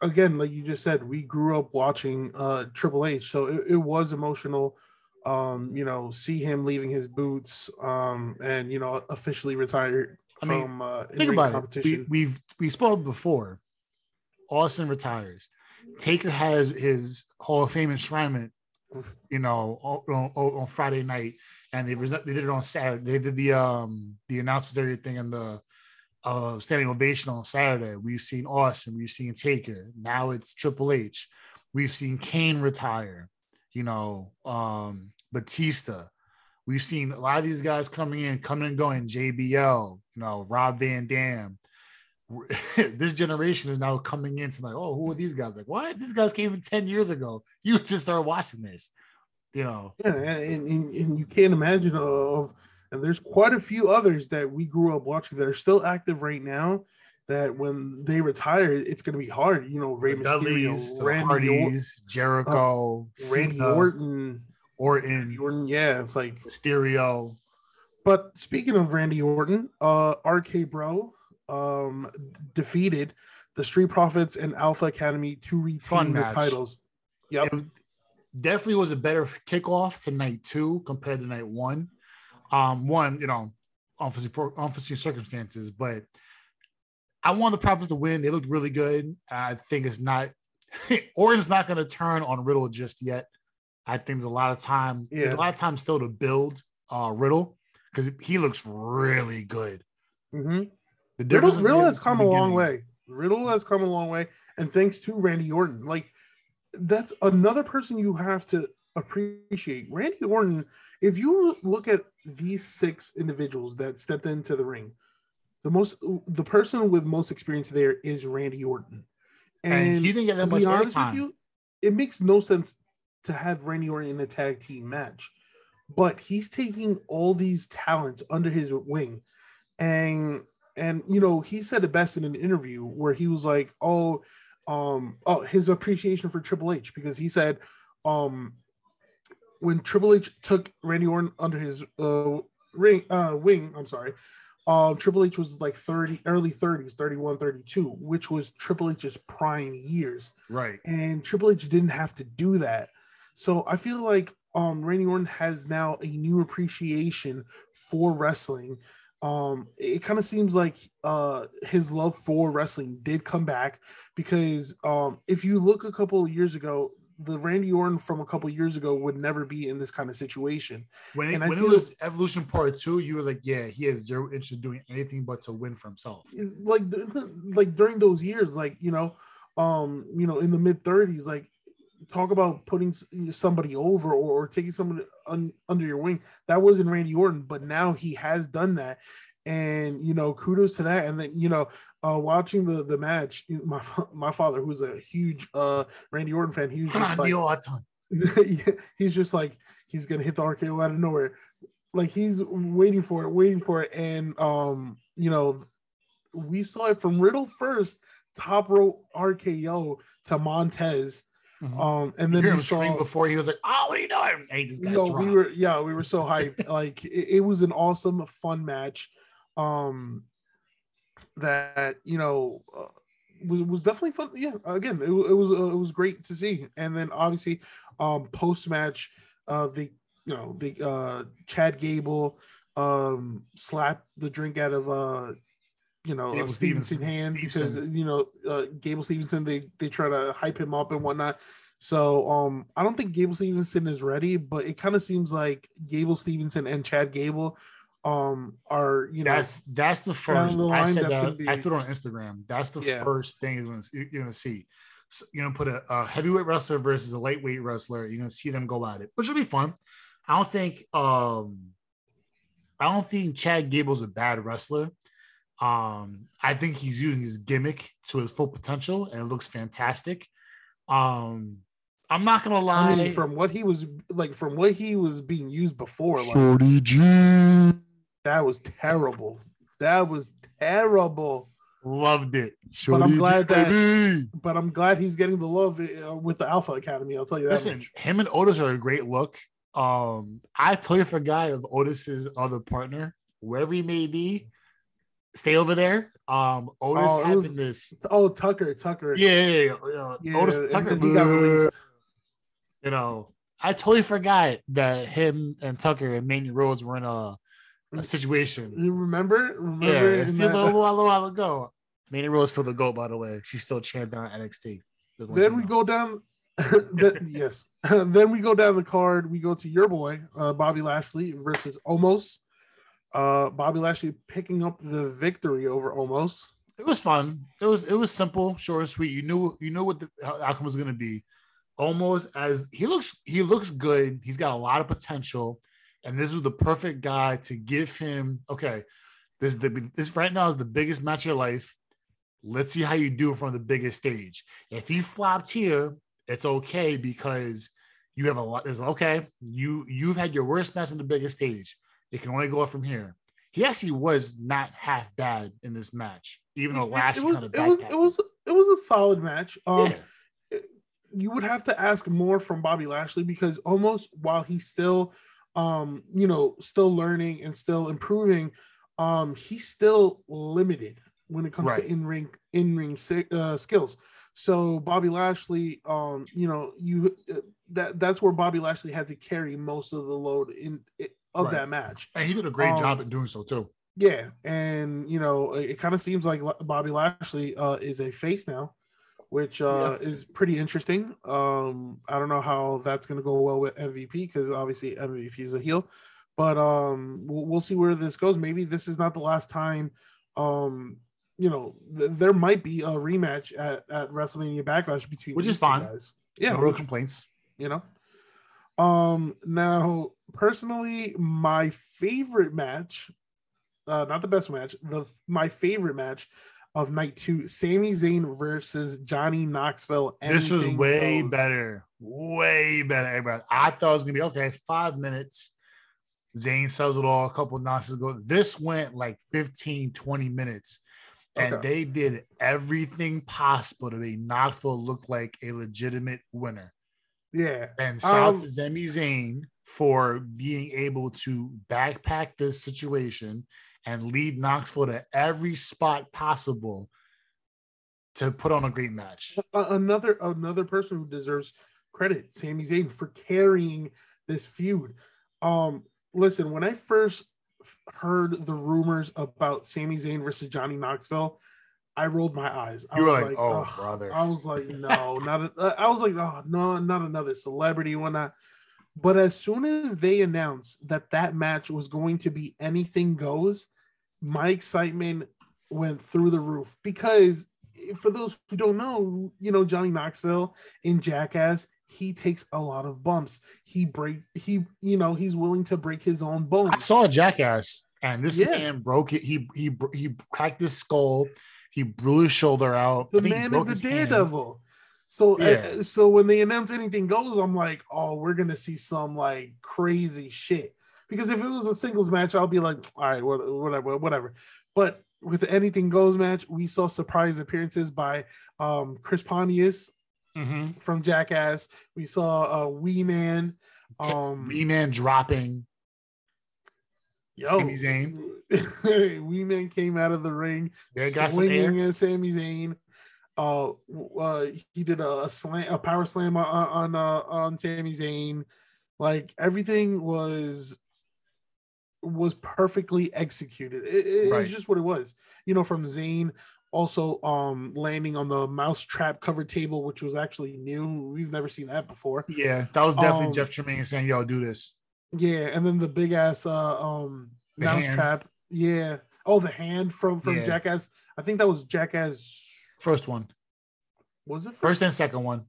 again, like you just said, we grew up watching uh Triple H, so it, it was emotional. Um, you know, see him leaving his boots, um, and you know, officially retired I mean, from uh, Think about it. We, we've we spoke before. Austin retires. Taker has his Hall of Fame enshrinement, you know, on, on, Friday night, and they they did it on Saturday. They did the um the announcements, everything, and the uh standing ovation on Saturday. We've seen Austin, we've seen Taker. Now it's Triple H. We've seen Kane retire. You know, um Batista. We've seen a lot of these guys coming in, coming and going. JBL, you know, Rob Van Dam. <laughs> this generation is now coming into like, oh, who are these guys? Like, what? These guys came in 10 years ago. You just started watching this, you know. Yeah, and, and, and you can't imagine of, and there's quite a few others that we grew up watching that are still active right now. That when they retire, it's going to be hard. You know, The Mysterio, Dudleys, Randy, Hardys, Jericho, Randy Cena, Orton, Orton, Orton. Yeah, it's like. Mysterio. But speaking of Randy Orton, uh, RK Bro um, defeated the Street Profits and Alpha Academy to retain the titles. Yep. It definitely was a better kickoff to night two compared to night one. Um, one, you know, unforeseen, unforeseen circumstances, but I want the Profits to win. They looked really good. I think it's not <laughs> Orton's not going to turn on Riddle just yet. I think there's a lot of time. There's a lot of time still to build uh, Riddle because he looks really good. hmm The difference in Riddle has come a long way. Riddle has come a long way, and thanks to Randy Orton, like that's another person you have to appreciate. Randy Orton. If you look at these six individuals that stepped into the ring, the most the person with most experience there is Randy Orton, And, he didn't get that to much be honest with you, it makes no sense to have Randy Orton in a tag team match. But he's taking all these talents under his wing. And and you know, he said it best in an interview where he was like, Oh, um, oh, his appreciation for Triple H, because he said, um, when Triple H took Randy Orton under his uh ring uh wing, I'm sorry, uh, Triple H was like 30, early 30s, 31, 32, which was Triple H's prime years. Right. And Triple H didn't have to do that. So I feel like um, Randy Orton has now a new appreciation for wrestling. Um, it kind of seems like uh, his love for wrestling did come back because um, if you look a couple of years ago, the Randy Orton from a couple of years ago would never be in this kind of situation. When it, when it was Evolution Part Two, you were like, yeah, he has zero interest in doing anything but to win for himself. like <laughs> like during those years like you know um you know in the mid 30s like talk about putting somebody over or, or taking someone un, under your wing that wasn't randy orton but now he has done that and you know kudos to that and then you know uh watching the the match my <laughs> my father who's a huge uh randy orton fan he was just like Orton. <laughs> He's just like he's gonna hit the RKO out of nowhere. Like he's waiting for it, waiting for it, and um, you know, we saw it from Riddle first, top rope RKO to Montez, Mhm. um, and then hear we saw. before he was like, "Oh, what are you doing?" And he just got You know, we were yeah, we were so hyped. like it, it was an awesome, fun match. Um, that you know uh, was was definitely fun. Yeah, again, it, it was uh, it was great to see. And then obviously, um, post match, uh, the you know the uh Chad Gable um slapped the drink out of uh you know Gable uh, Stevenson Stevenson- hand because you know uh, Gable Stevenson they they try to hype him up and whatnot. So um I don't think Gable Stevenson is ready, but it kind of seems like Gable Stevenson and Chad Gable um are you know that's that's the first. the I said that's that. gonna be- I threw it on Instagram. That's the Yeah. first thing you're gonna, you're gonna see. So you're gonna put a, a heavyweight wrestler versus a lightweight wrestler. You're gonna see them go at it, which will be fun. I don't think. um I don't think Chad Gable's a bad wrestler. Um, I think he's using his gimmick to his full potential, and it looks fantastic. Um, I'm not gonna lie. I mean, from what he was like from what he was being used before, like Shorty G. that was terrible. That was terrible. Loved it. But I'm glad that- baby. But I'm glad he's getting the love uh, with the Alpha Academy. I'll tell you that. Listen, much. him and Otis are a great look. Um, I totally forgot of Otis's other partner, wherever he may be. stay over there. Um, Otis Oh, it having was- this. Oh, Tucker, Tucker. Yeah, yeah, yeah, yeah. Otis Tucker. he got released. You know, I totally forgot that him and Tucker and Mandy Rose were in a situation. You remember? Remember? Yeah, in still a that- little, while- ago. Mandy Rose still the goat, by the way. She's still champ down NXT. Then we know. go down. <laughs> then- yes. <laughs> then we go down the card. We go to your boy, uh, Bobby Lashley versus Omos. Uh, Bobby Lashley picking up the victory over Omos. It was fun. It was it was simple, short and sweet. You knew you knew what the outcome was going to be. Omos as he looks, he looks good. He's got a lot of potential, and this was the perfect guy to give him. Okay, this is the this right now is the biggest match of your life. Let's see how you do from the biggest stage. If he flopped here, it's okay because you have a lot. Is okay. You you've had your worst match on the biggest stage. It can only go up from here. He actually was not half bad in this match, even though It- last it was, kind of it was it was it was a solid match. Um, you would have to ask more from Bobby Lashley because Omos while he's still, um, you know, still learning and still improving, um, he's still limited when it comes Right. to in ring in ring uh, skills. So Bobby Lashley, um, you know, you uh, that that's where Bobby Lashley had to carry most of the load in of Right. that match. and he did a great um, job at doing so too. Yeah, and you know, it, kind of seems like Bobby Lashley uh, is a face now, which uh, is pretty interesting. Um, I don't know how that's going to go well with MVP because obviously MVP is a heel, but um, we'll, we'll see where this goes. Maybe this is not the last time. Um, you know, th- there might be a rematch at, at WrestleMania Backlash between Which is fine. Guys. Yeah, no real complaints. you know. Um now personally my favorite match uh not the best match, the my favorite match of night 2 Sami Zayn versus Johnny Knoxville. This was way goes. better, way better. Everybody. I thought it was gonna be okay. Five minutes. Zayn sells it all. A couple of nonsense go. This went like 15, 20 minutes. And Okay. they did everything possible to make Knoxville look like a legitimate winner. Yeah. And shout out Um, to Sami Zayn for being able to backpack this situation and lead Knoxville to every spot possible to put on a great match. Another another person who deserves credit, Sami Zayn, for carrying this feud. Um, listen, when I first heard the rumors about Sami Zayn versus Johnny Knoxville, I rolled my eyes. I You were was like, "Oh, "Ugh." brother." I was like, no, not. A, I was like, oh no, not another celebrity. When I, but as soon as they announced that that match was going to be anything goes, my excitement went through the roof because for those who don't know, you know, Johnny Knoxville in Jackass, he takes a lot of bumps. He break he, you know, he's willing to break his own bones. I saw a jackass, and this Yeah. man broke it. He he he cracked his skull. He blew his shoulder out. The I think he man is the daredevil. hand. So uh, Yeah. so when they announce anything goes, I'm like, oh, we're gonna see some like crazy shit. Because if it was a singles match, I'll be like, all right, whatever, whatever. But with the anything goes match, we saw surprise appearances by um Chris Pontius Mhm. from Jackass. We saw uh Wee Man. Um Wee man dropping. yo, Sami Zayn. <laughs> Wee Man came out of the ring They got swinging at Sami Zayn. Uh, uh, he did a, slam, a power slam on on uh, on Sami Zayn. Like everything was was perfectly executed. It, it- Right. It's just what it was. You know, from Zayn also um landing on the mouse trap covered table, which was actually new. We've never seen that before. Yeah, that was definitely Um, Jeff Tremaine saying, "Yo, do this." Yeah, and then the big ass uh um The mouse hand. trap. Yeah. Oh, the hand from from Yeah. Jackass. I think that was Jackass. First one, Was it first and second one.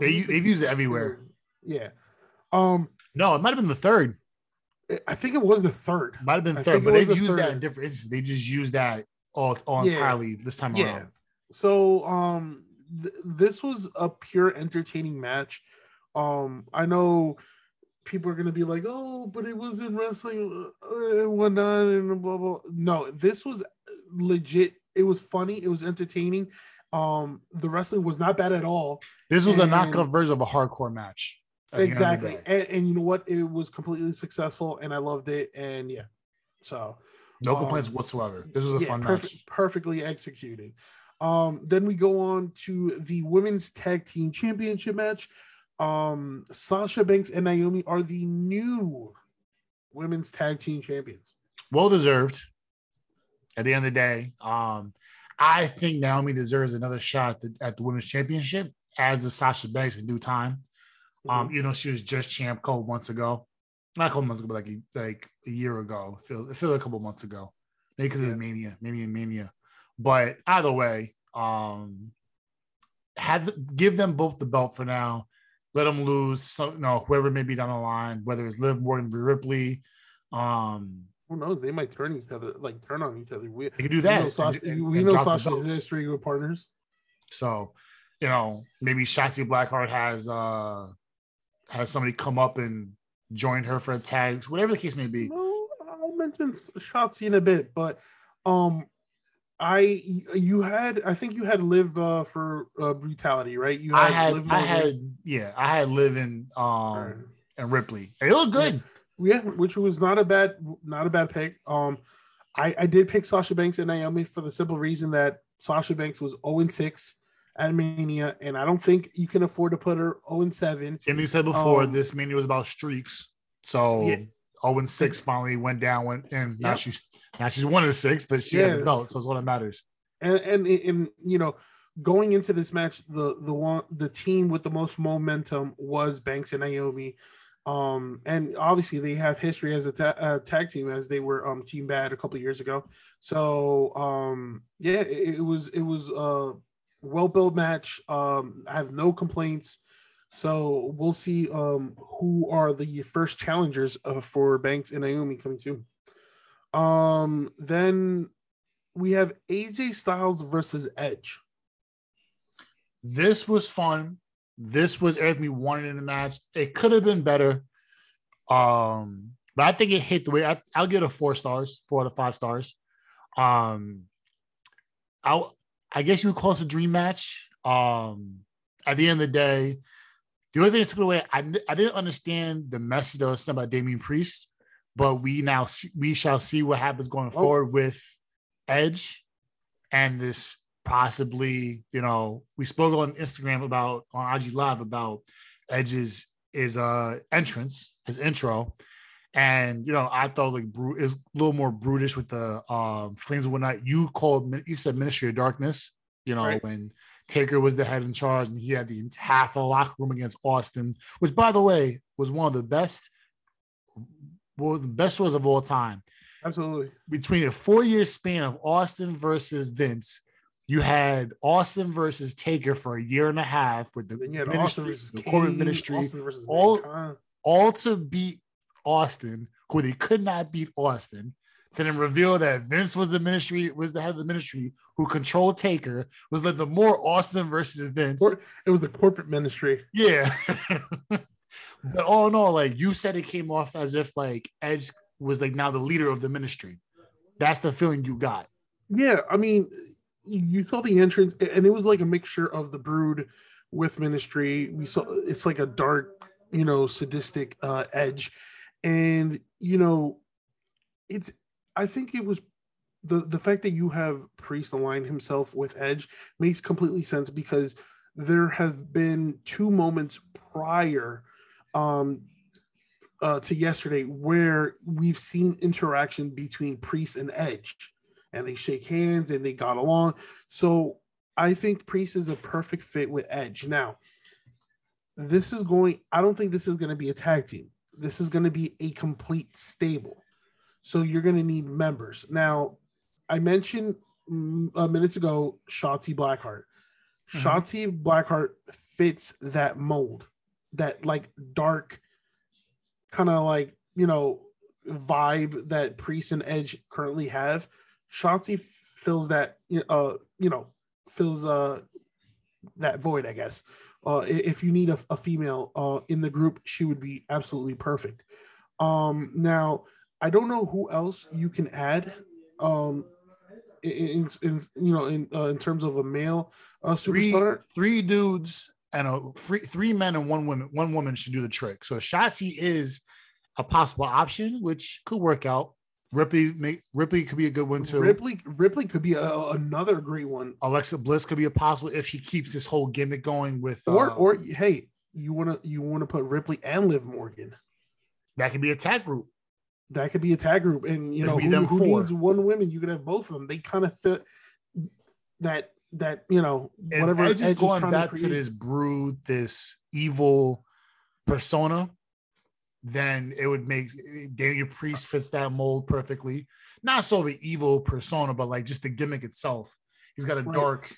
They they've used it everywhere. Yeah. Um, No, it might have been the third. I think it was the third. Might have been the third, but they've the used that in different instances. They just used that all, all Yeah. entirely this time Yeah. around. So um th- this was a pure entertaining match. Um I know people are gonna be like, oh, but it was in wrestling uh, and whatnot and blah blah. No, this was legit. It was funny. It was entertaining. Um, the wrestling was not bad at all. This was a And- knockoff version of a hardcore match. at the end of the Exactly. And, and you know what? It was completely successful, and I loved it. And yeah, so No Um, complaints whatsoever. This was a yeah, fun perfect- match. perfectly executed. Um, then we go on to the women's tag team championship match. Um, Sasha Banks and Naomi are the new women's tag team champions. Well deserved. At the end of the day, um, I think Naomi deserves another shot at the, at the women's championship as the Sasha Banks in due time. Um, you know, she was just champ a couple months ago. Not a couple months ago, but like a, like a year ago. It feels, it feels like a couple months ago. Maybe because Yeah. of Mania, Mania, Mania. But either way, um, had give them both the belt for now. Let them lose. So, you know, whoever may be down the line, whether it's Liv Morgan, Ripley, um, Who knows? They might turn each other, like turn on each other. We, they could do we that. know and- Sasha, and- we and know the Sasha's history with partners. So, you know, maybe Shotzi Blackheart has uh has somebody come up and join her for a tag, whatever the case may be. No, I'll mention Shotzi in a bit, but um, I you had I think you had Liv uh, for uh, brutality, right? You I had I had yeah, I had Liv and um Alright. and Ripley. It look good. yeah, which was not a bad not a bad pick. Um, I I did pick Sasha Banks and Naomi for the simple reason that Sasha Banks was 0 6 at Mania, and I don't think you can afford to put her 0 7. Same thing you said before, Um, this mania was about streaks. So Yeah. 0 and 6 finally went down went and now Yep. she's now she's one and six, but she had the belt, so it's what matters. and and and you know going into this match the the one the team with the most momentum was banks and naomi um and obviously they have history as a ta- uh, tag team as they were um team bad a couple years ago so um yeah it, it was it was a well built match um i have no complaints so we'll see um who are the first challengers uh, for banks and naomi coming soon um then we have AJ Styles versus Edge. This was fun. This was everything we wanted in the match. It could have been better. Um, but I think it hit the way I, I'll give it a four stars, four out of five stars. Um, I I guess you would call it a dream match. Um, at the end of the day, the only thing that took it away, I, I didn't understand the message that was sent by Damian Priest, but we now see, we shall see what happens going Oh. forward with Edge and this possibly, you know, we spoke on Instagram about on IG Live about Edge's is uh entrance, his intro. And you know, I thought like Bru- is a little more brutish with the um flames and whatnot. You called you said Ministry of Darkness, you know, Right. when Taker was the head in charge and he had the half the locker room against Austin, which by the way was one of the best was the best shows of all time Absolutely. between a four year span of Austin versus Vince, you had Austin versus Taker for a year and a half with the Then ministry, Austin versus the corporate ministry, Austin versus all- Mankind. all to beat Austin, who they could not beat Austin. To then reveal that Vince was the ministry, was the head of the ministry who controlled Taker, was led the more Austin versus Vince. It was the corporate ministry. Yeah. <laughs> but all in all, like you said, it came off as if like Edge was like now the leader of the ministry. That's the feeling you got. Yeah, I mean, you saw the entrance, and it was like a mixture of the Brood with Ministry. We saw it's like a dark, you know, sadistic uh, edge, and you know, it's. I think it was the the fact that you have Priest align himself with Edge makes completely sense because there have been two moments prior um uh, to yesterday where we've seen interaction between Priest and Edge and they shake hands and they got along. So I think Priest is a perfect fit with Edge. Now, this is going, I don't think this is going to be a tag team. This is going to be a complete stable. So you're going to need members. Now, I mentioned mm, a minutes ago Shotzi Blackheart. Mhm. Shotzi Blackheart fits that mold, that like dark, kind of like, you know, vibe that Priest and Edge currently have. Shotzi fills that, uh, you know, fills uh that void, I guess. Uh, if you need a, a female uh in the group, she would be absolutely perfect. Um, now I don't know who else you can add. Um, in, in, you know in uh, in terms of a male uh, Three superstar. three dudes and a three three men and one woman. One woman should do the trick. So Shotzi is a possible option, which could work out. Ripley make Ripley could be a good one too. Ripley Ripley could be a, another great one. Alexa Bliss could be a possible if she keeps this whole gimmick going with Or uh, or hey, you wanna you wanna put Ripley and Liv Morgan. that could be a tag group. That could be a tag group, and you know who, who needs one women? You could have both of them. They kind of fit that that you know whatever Edge is going back to, create. this brood, this evil persona, then it would make Daniel Priest fits that mold perfectly. Not so the evil persona, but like just the gimmick itself. He's got a Right. dark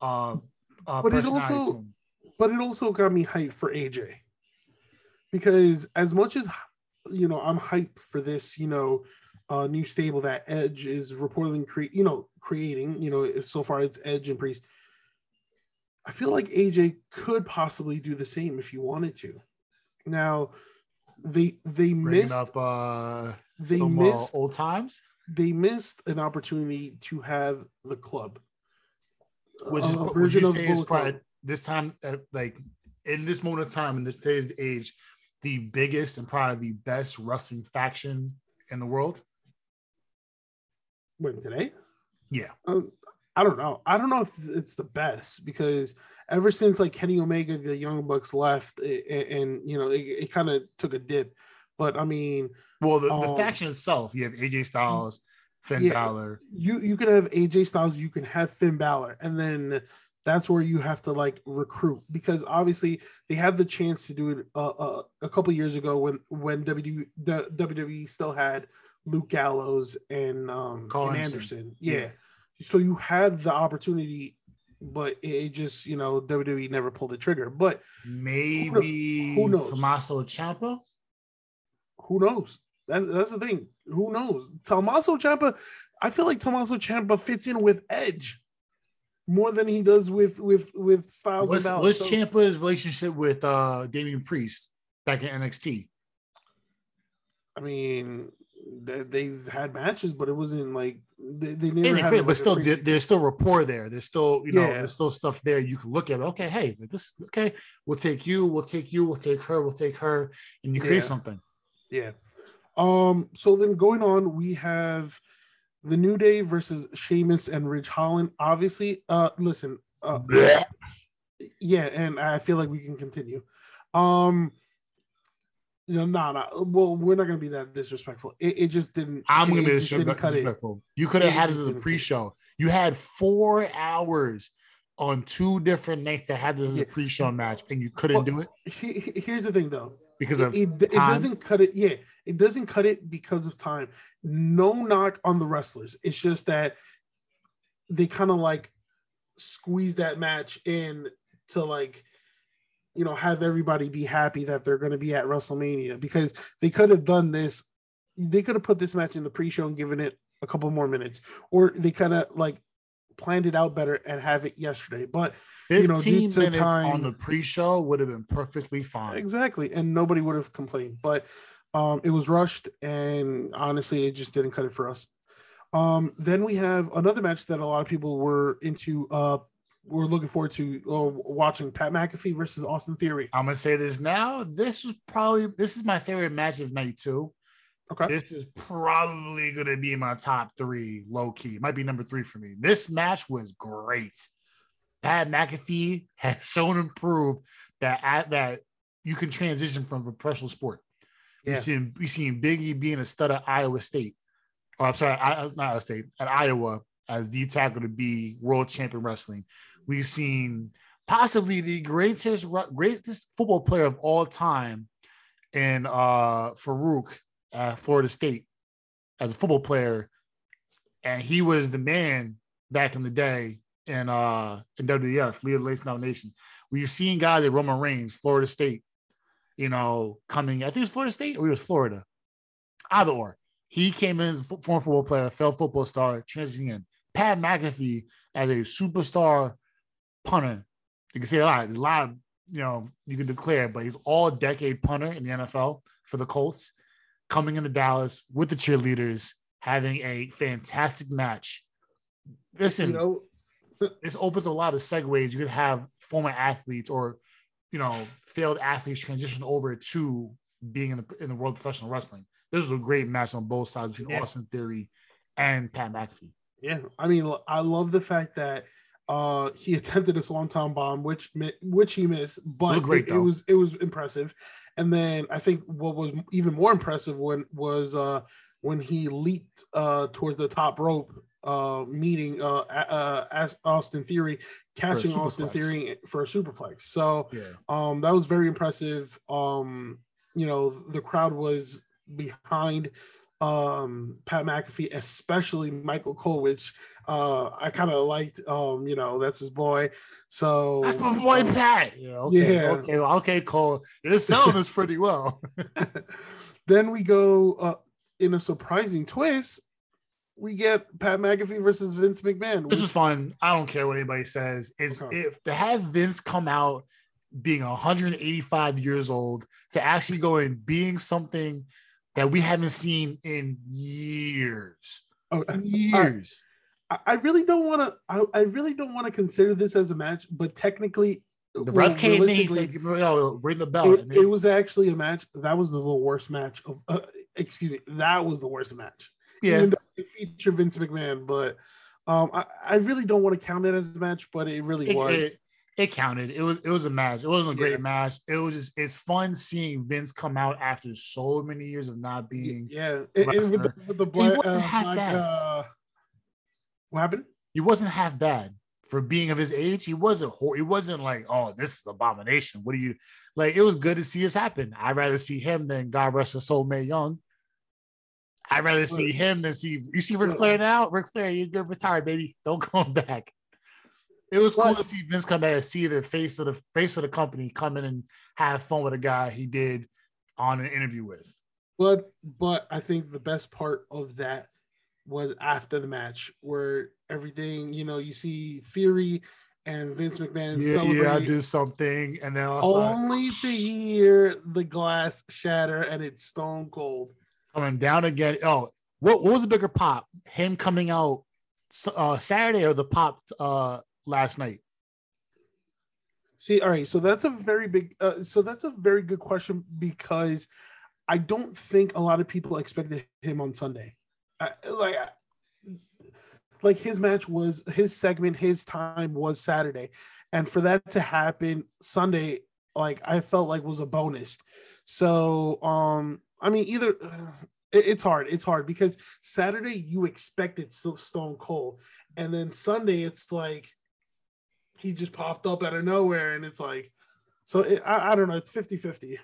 uh, uh But it also- to him. but it also got me hyped for AJ because as much as you know I'm hyped for this you know uh new stable that Edge is reportedly create you know creating you know so far it's Edge and Priest. I feel like AJ could possibly do the same if you wanted to. Now they they Bringing missed up uh they some uh, missed old times, they missed an opportunity to have the club. which is you say is probably this time uh, like in this moment of time in this today's age the biggest and probably the best wrestling faction in the world When today? yeah Um, I don't know. I don't know if it's the best because ever since like Kenny Omega, the Young Bucks left, it, and you know it, it kind of took a dip. But I mean, well the, the Um, faction itself you have aj styles finn Yeah. Balor. you you can have AJ Styles, you can have Finn Balor, and then that's where you have to like recruit because obviously they had the chance to do it uh, uh, a couple years ago when when WWE the WWE still had Luke Gallows and um and Anderson. Anderson. Yeah. Yeah. So you had the opportunity, but it, just you know WWE never pulled the trigger. But maybe who knows? Tommaso Ciampa. who knows? That's that's the thing. Who knows? Tommaso Ciampa, I feel like Tommaso Ciampa fits in with Edge more than he does with with with Styles What's, and what's So, Ciampa's relationship with uh Damian Priest back in NXT? I mean, they've had matches, but it wasn't like they, they never Ain't it had. but still, there, there's still rapport there. There's still, you know, Yeah. there's still stuff there you can look at. Okay, hey, this, okay, we'll take you, we'll take you, we'll take her, we'll take her, and you create Yeah. something. Yeah. Um. So then going on, we have the New Day versus Sheamus and Ridge Holland. Obviously, uh, listen, uh, yeah, and I feel like we can continue. Um, you know, no, no. Well, we're not gonna be that disrespectful. It, it just didn't. I'm gonna be just didn't cut it. disrespectful. You could have had this as a pre-show. You had four hours on two different nights that had this as a pre-show match, and you couldn't Well, do it He- he- Here's the thing, though. because it, of it, it time? doesn't cut it. Yeah, it doesn't cut it because of time. No knock on the wrestlers. It's just that they kind of like squeeze that match in to like you know have everybody be happy that they're going to be at WrestleMania because they could have done this. They could have put this match in the pre-show and given it a couple more minutes, or they kind of like planned it out better and have it yesterday. But 15 you know, due to minutes time- on the pre-show would have been perfectly fine. Exactly. And nobody would have complained. But um, it was rushed and honestly, it just didn't cut it for us. Um, then we have another match that a lot of people were into uh we're looking forward to uh, watching Pat McAfee versus Austin Theory. I'm gonna say this now. This was probably this is my favorite match of night two. Okay. This is probably gonna be my top three, low key. It might be number three for me. This match was great. Pat McAfee <laughs> has shown and proved that at that you can transition from a professional sport. We Yeah. seen we seen Biggie being a stud at Iowa State. Oh, I'm sorry, I, I was not Iowa State at Iowa as the tackle to be world champion wrestling. We've seen possibly the greatest greatest football player of all time in uh Faarooq at Florida State as a football player, and he was the man back in the day in uh in WWF, leader of nomination. We've seen guys at Roman Reigns, Florida State, you know, coming. I think it was Florida State or it was Florida. Either or. He came in as a former football player, failed football star, transitioning in. Pat McAfee as a superstar punter. You can say a lot. There's a lot of, you know, you can declare, but he's all decade punter in the NFL for the Colts, coming into Dallas with the cheerleaders, having a fantastic match. Listen, You know, this opens a lot of segues. You could have former athletes or, you know, failed athletes transition over to being in the in the world of professional wrestling. this is a great match on both sides between Yeah. Austin Theory and Pat McAfee. Yeah, I mean, I love the fact that uh he attempted a swanton bomb, which which he missed, but great, it, it was it was impressive. And then I think what was even more impressive when was uh when he leaped uh towards the top rope, uh meeting uh, uh as Austin Theory, catching Austin. Theory for a superplex. So Yeah. um that was very impressive um you know the crowd was behind um pat mcafee especially michael cole which uh i kind of liked um you know that's his boy so That's my boy um, Pat. Yeah. Okay. Yeah. Okay. well, Okay. Cole, you're selling this <laughs> pretty well. <laughs> then we go uh in a surprising twist we get pat mcafee versus vince mcmahon This which- is fun. I don't care what anybody says. Is Okay. if to have Vince come out being 185 years old to actually go and being something that we haven't seen in years, oh, years. I, I really don't want to I, I really don't want to consider this as a match but technically The ref came in. He said, "Give me- ring the bell." it, And it was actually a match. That was the worst match of. Uh, excuse me. That was the worst match. yeah, Even it featured Vince McMahon, but um, I, I really don't want to count it as a match, but it really it, was. it, it counted. It was it was a match. It wasn't a great Yeah. match. It was just it's fun seeing Vince come out after so many years of not being. yeah, and, and with the, with the He black, wasn't uh, half black bad. uh, what happened? He wasn't half bad for being of his age. He wasn't. He wasn't like, oh, this is abomination. What do you like? It was good to see this happen. I'd rather see him than God rest his soul, Mae Young. I'd rather see him than see you see Ric Flair now. Ric Flair, you're good retired, baby. Don't come <laughs> back. It was cool to see Vince come back and see the face of the face of the company come in and have fun with a guy he did on an interview with. But but I think the best part of that was after the match, where everything you know, you see Theory and Vince McMahon Yeah, celebrate. yeah, I did something, and then also only to hear the glass shatter and it's stone cold. coming down again. Oh, what, what was the bigger pop? Him coming out uh, Saturday or the pop uh, last night? See, all right, so that's a very big, uh, so that's a very good question because I don't think a lot of people expected him on Sunday. I, like, like his match was his segment, his time was Saturday, and for that to happen Sunday, like I felt like was a bonus. So, um, I mean, either <sighs> it- it's hard, it's hard because Saturday you expected Stone Cold, and then Sunday it's like he just popped up out of nowhere and it's like so it, I, I don't know it's 50 50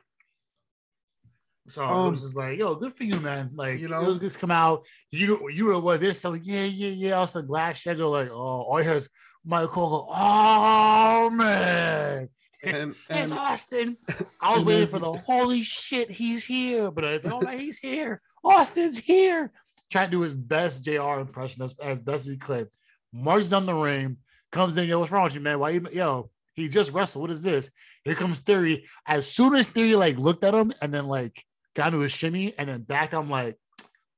So Um, was just like, yo, good for you, man. Like, you know? know, just come out. You you were what this? So yeah, yeah, yeah. Also, glass schedule. Like, oh, all I hear is Michael go, oh man, and it's <laughs> Austin. <laughs> I was waiting for the <laughs> holy shit, he's here. But it's like, oh, he's here. Austin's here. Trying to do his best JR impression as, as best as he could. Marches on the ring, comes in, yo, what's wrong with you, man? Why you, yo, he just wrestled. What is this? Here comes Theory. As soon as Theory like looked at him and then like got into his shimmy and then back, I'm like,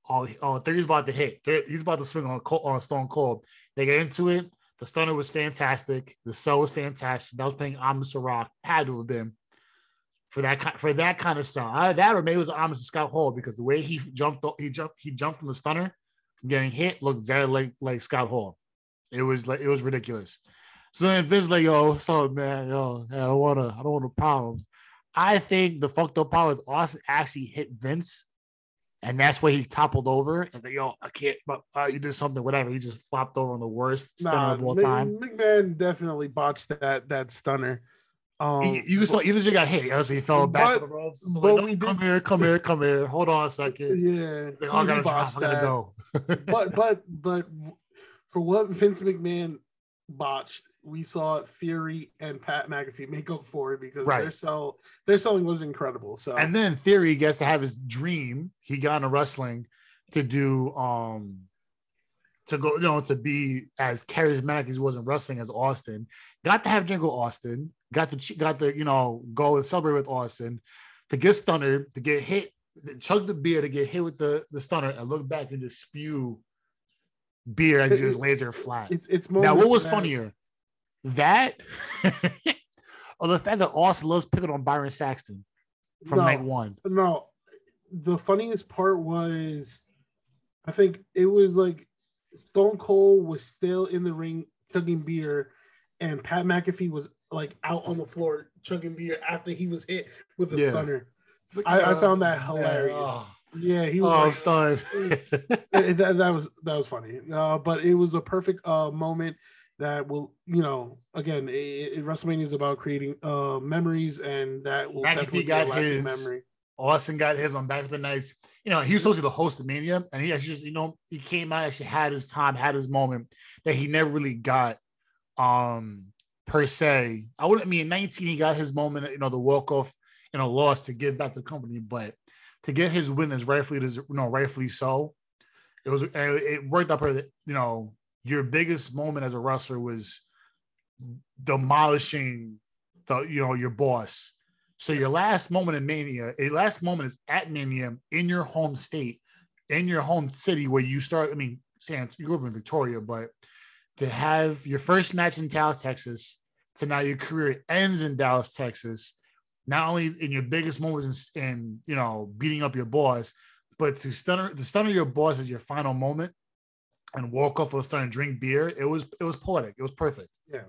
oh, oh, Theory's about to hit. He's about to swing on, on Stone Cold. They get into it. The stunner was fantastic. The cell was fantastic. That was playing Amos Rock. Had to have been for that kind for that kind of stuff. That or maybe it was Amos to Scott Hall because the way he jumped, he jumped, he jumped from the stunner, getting hit looked exactly like like Scott Hall. It was like it was ridiculous. So then Vince like, yo, what's up, man? Yo, I don't wanna, I don't want no problems. I think the fucked up part is Austin actually hit Vince, and that's why he toppled over. And like, yo, I can't, but uh, you did something, whatever. He just flopped over on the worst stunner nah, of all time. McMahon definitely botched that that stunner um you, you saw either you got hit, as he fell back but- on the ropes. So like, no, we come did- here, come here, come here. Hold on a second. yeah Like, oh, I gotta I gotta go. but but but for what Vince McMahon botched, we saw Theory and Pat McAfee make up for it because Right. their sell their selling was incredible. So And then Theory gets to have his dream. He got into wrestling to do um to go, you know, to be as charismatic as he was in wrestling as Austin. Got to have Jingle Austin. Got to got to you know go and celebrate with Austin. To get stunner, to get hit, to chug the beer, to get hit with the the stunner, and look back and just spew beer as he just lays there flat. it's it's Now, what was that- funnier? That <laughs> or the fact that Austin loves picking on Byron Saxton from No. night one. No, the funniest part was, I think it was like Stone Cold was still in the ring chugging beer, and Pat McAfee was like out on the floor chugging beer after he was hit with a Yeah. stunner. Like, I, I uh, found that yeah, hilarious. oh. Yeah, he Oh, <laughs> was. I'm like, stunned. that, that was that was funny. Uh, but it was a perfect uh, moment that will, you know, again, it, it, WrestleMania is about creating uh, memories, and that will McAfee definitely got his- memory. Austin got his on back to nights. You know, he was supposed to be the host of Mania, and he actually just, you know, he came out, actually had his time, had his moment that he never really got um per se. I wouldn't I mean 19, he got his moment, you know, the walk off in a loss to give back to the company, but to get his win is rightfully you know, rightfully so. It was it worked up her you know, your biggest moment as a wrestler was demolishing the you know your boss. So your last moment in Mania, a last moment is at Mania in your home state, in your home city where you start. I mean, Sam, you grew up in Victoria, but to have your first match in Dallas, Texas, to now your career ends in Dallas, Texas, not only in your biggest moments in, in you know beating up your boss, but to stun to stun your boss as your final moment and walk off with a stun and drink beer. It was it was poetic. It was perfect. Yeah,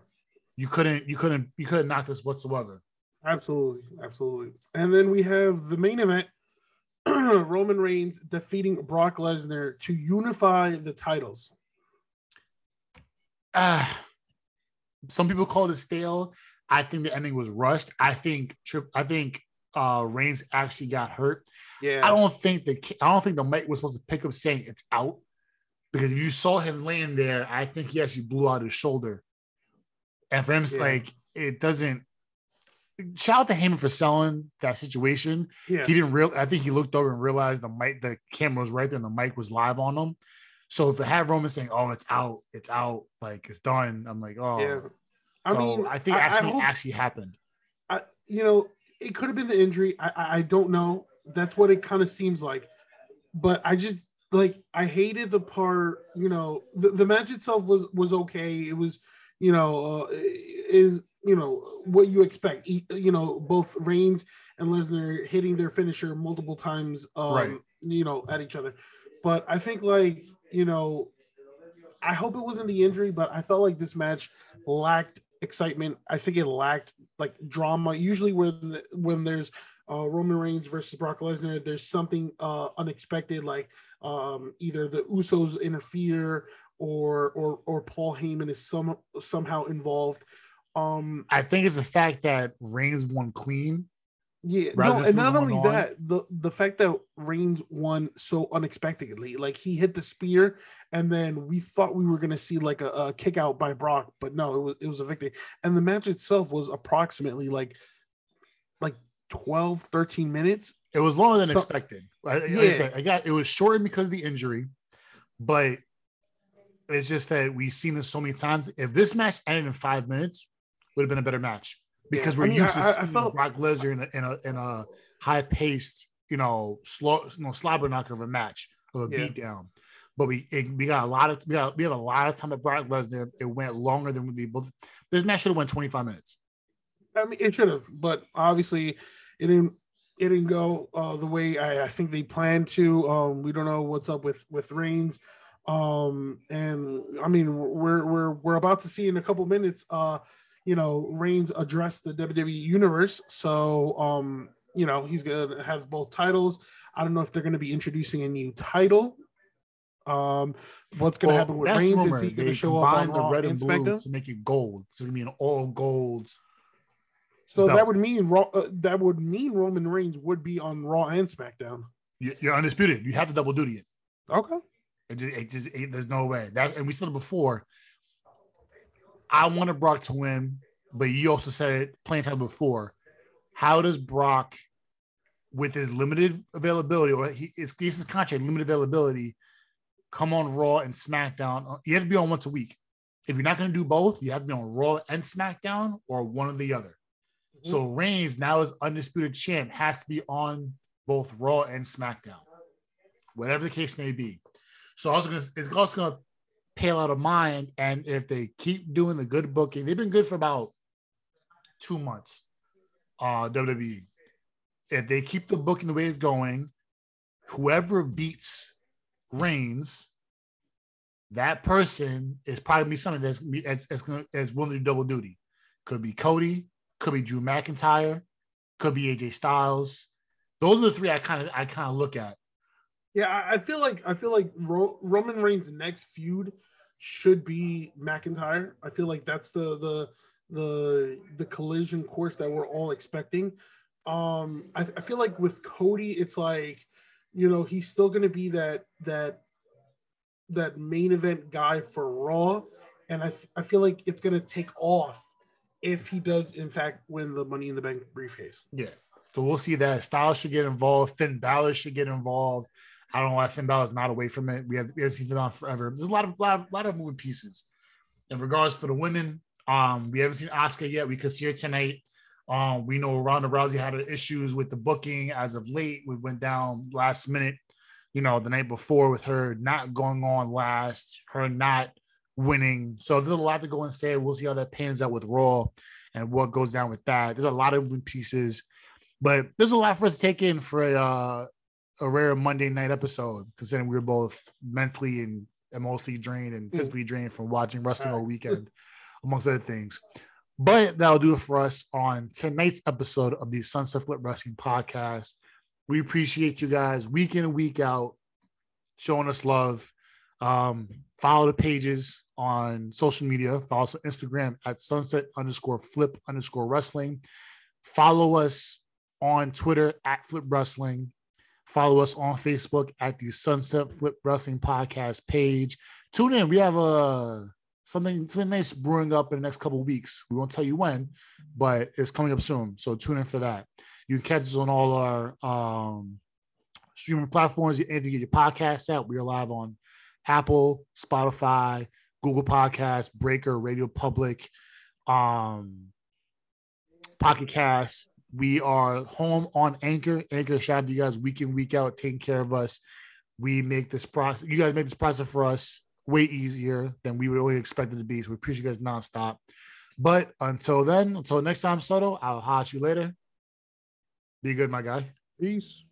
You couldn't you couldn't you couldn't knock this whatsoever. absolutely, absolutely. And then we have the main event: <clears throat> Roman Reigns defeating Brock Lesnar to unify the titles. Ah, some people call it stale. I think the ending was rushed. I think Trip. I think uh Reigns actually got hurt. Yeah, I don't think the I don't think the mic was supposed to pick up saying it's out because if you saw him laying there, I think he actually blew out his shoulder. And for him, it's Yeah. like it doesn't. Shout out to Heyman for selling that situation. yeah, He didn't real. I think he looked over and realized the mic, the camera was right there, and the mic was live on him. So to have Roman saying, "Oh, it's out, it's out, like it's done," I'm like, "Oh." yeah. So I mean, I think actually hope- actually happened. I, you know, it could have been the injury. I, I, I don't know. That's what it kind of seems like. But I just like I hated the part. You know, the, the match itself was was okay. It was, you know, uh, is you know what you expect. You know, both Reigns and Lesnar hitting their finisher multiple times. Um, Right. You know, at each other. But I think like you know, I hope it wasn't the injury, but I felt like this match lacked excitement. I think it lacked like drama. Usually, when when there's uh, Roman Reigns versus Brock Lesnar, there's something uh, unexpected, like um, either the Usos interfere or or or Paul Heyman is some somehow involved. Um, I think it's the fact that Reigns won clean. Yeah, Rather no, and not only on. that, the the fact that Reigns won so unexpectedly, like he hit the spear, and then we thought we were gonna see like a, a kick out by Brock, but no, it was it was a victory. And the match itself was approximately like like 12, 13 minutes. It was longer than So- expected. Like, like I Yeah. said, I got it was shortened because of the injury, but it's just that we've seen this so many times. If this match ended in five minutes, would have been a better match because Yeah. we're I mean, used to I- I seeing felt- Brock Lesnar in a in a, in a high paced, you know, slow, you know, slobber knocker of a match of a Yeah. beatdown. But we it, we got a lot of we got we have a lot of time at Brock Lesnar. It went longer than we both. This match should have went twenty five minutes. I mean, it should have, but obviously, it didn't. It didn't go uh, the way I, I think they planned to. Um, we don't know what's up with with Reigns, um, and I mean, we're we're we're about to see in a couple minutes. Uh, you know, Reigns addressed the WWE universe, so um, you know he's gonna have both titles. I don't know if they're gonna be introducing a new title. Um, what's gonna Well, happen with Reigns? Is he gonna They show up on the Raw red and and blue to make it gold. So it's gonna be an all gold. So No. that would mean Raw, uh, that would mean Roman Reigns would be on Raw and SmackDown. You- You're undisputed. You have to double duty it. Okay. It just, it just it, there's no way. That and we said it before. I wanted Brock to win, but you also said it plenty of time before. How does Brock, with his limited availability, or he it's his contract limited availability, come on Raw and SmackDown? You have to be on once a week. If you're not going to do both, you have to be on Raw and SmackDown, or one or the other. Mm-hmm. So Reigns now as undisputed champ has to be on both Raw and SmackDown, whatever the case may be. So also gonna, it's also going to pale out of mind. And if they keep doing the good booking, they've been good for about two months. Uh, WWE. If they keep the booking the way it's going, whoever beats Reigns, that person is probably be something that's as as, as willing to do double duty. Could be Cody, could be Drew McIntyre, could be AJ Styles. Those are the three I kind of I kind of look at. Yeah, I feel like I feel like Ro- Roman Reigns' next feud should be McIntyre. I feel like that's the the the the collision course that we're all expecting. Um, I, I feel like with Cody, it's like, you know, he's still going to be that that that main event guy for Raw, and I I feel like it's going to take off if he does in fact win the Money in the Bank briefcase. Yeah, so we'll see that Styles should get involved. Finn Balor should get involved. I don't know why Finn Balor is not away from it. We have, we have seen Finn Balor forever. There's a lot of lot of, lot of moving pieces. In regards for the women, um, we haven't seen Asuka yet. We could see her tonight. Um, we know Ronda Rousey had issues with the booking as of late. We went down last minute, you know, the night before with her not going on last, her not winning. So there's a lot to go and say. We'll see how that pans out with Raw and what goes down with that. There's a lot of moving pieces, but there's a lot for us to take in for uh, a rare Monday night episode, considering we were both mentally and emotionally drained and physically drained from watching wrestling all weekend, amongst other things. But that'll do it for us on tonight's episode of the Sunset Flip Wrestling Podcast. We appreciate you guys week in and week out showing us love. Um, follow the pages on social media. Follow us on Instagram at sunset underscore flip underscore wrestling. Follow us on Twitter at flip wrestling. Follow us on Facebook at the Sunset Flip Wrestling Podcast page. Tune in. We have a something something nice brewing up in the next couple weeks. We won't tell you when, but it's coming up soon. So tune in for that. You can catch us on all our um, streaming platforms. Anything you get your podcasts out, we are live on Apple, Spotify, Google Podcasts, Breaker, Radio Public, um, Pocket Cast. We are home on Anchor. Anchor, shout out to you guys week in, week out, taking care of us. We make this process, you guys make this process for us way easier than we would really expect it to be. So we appreciate you guys nonstop. But until then, until next time, Soto, I'll hot you later. Be good, my guy. Peace.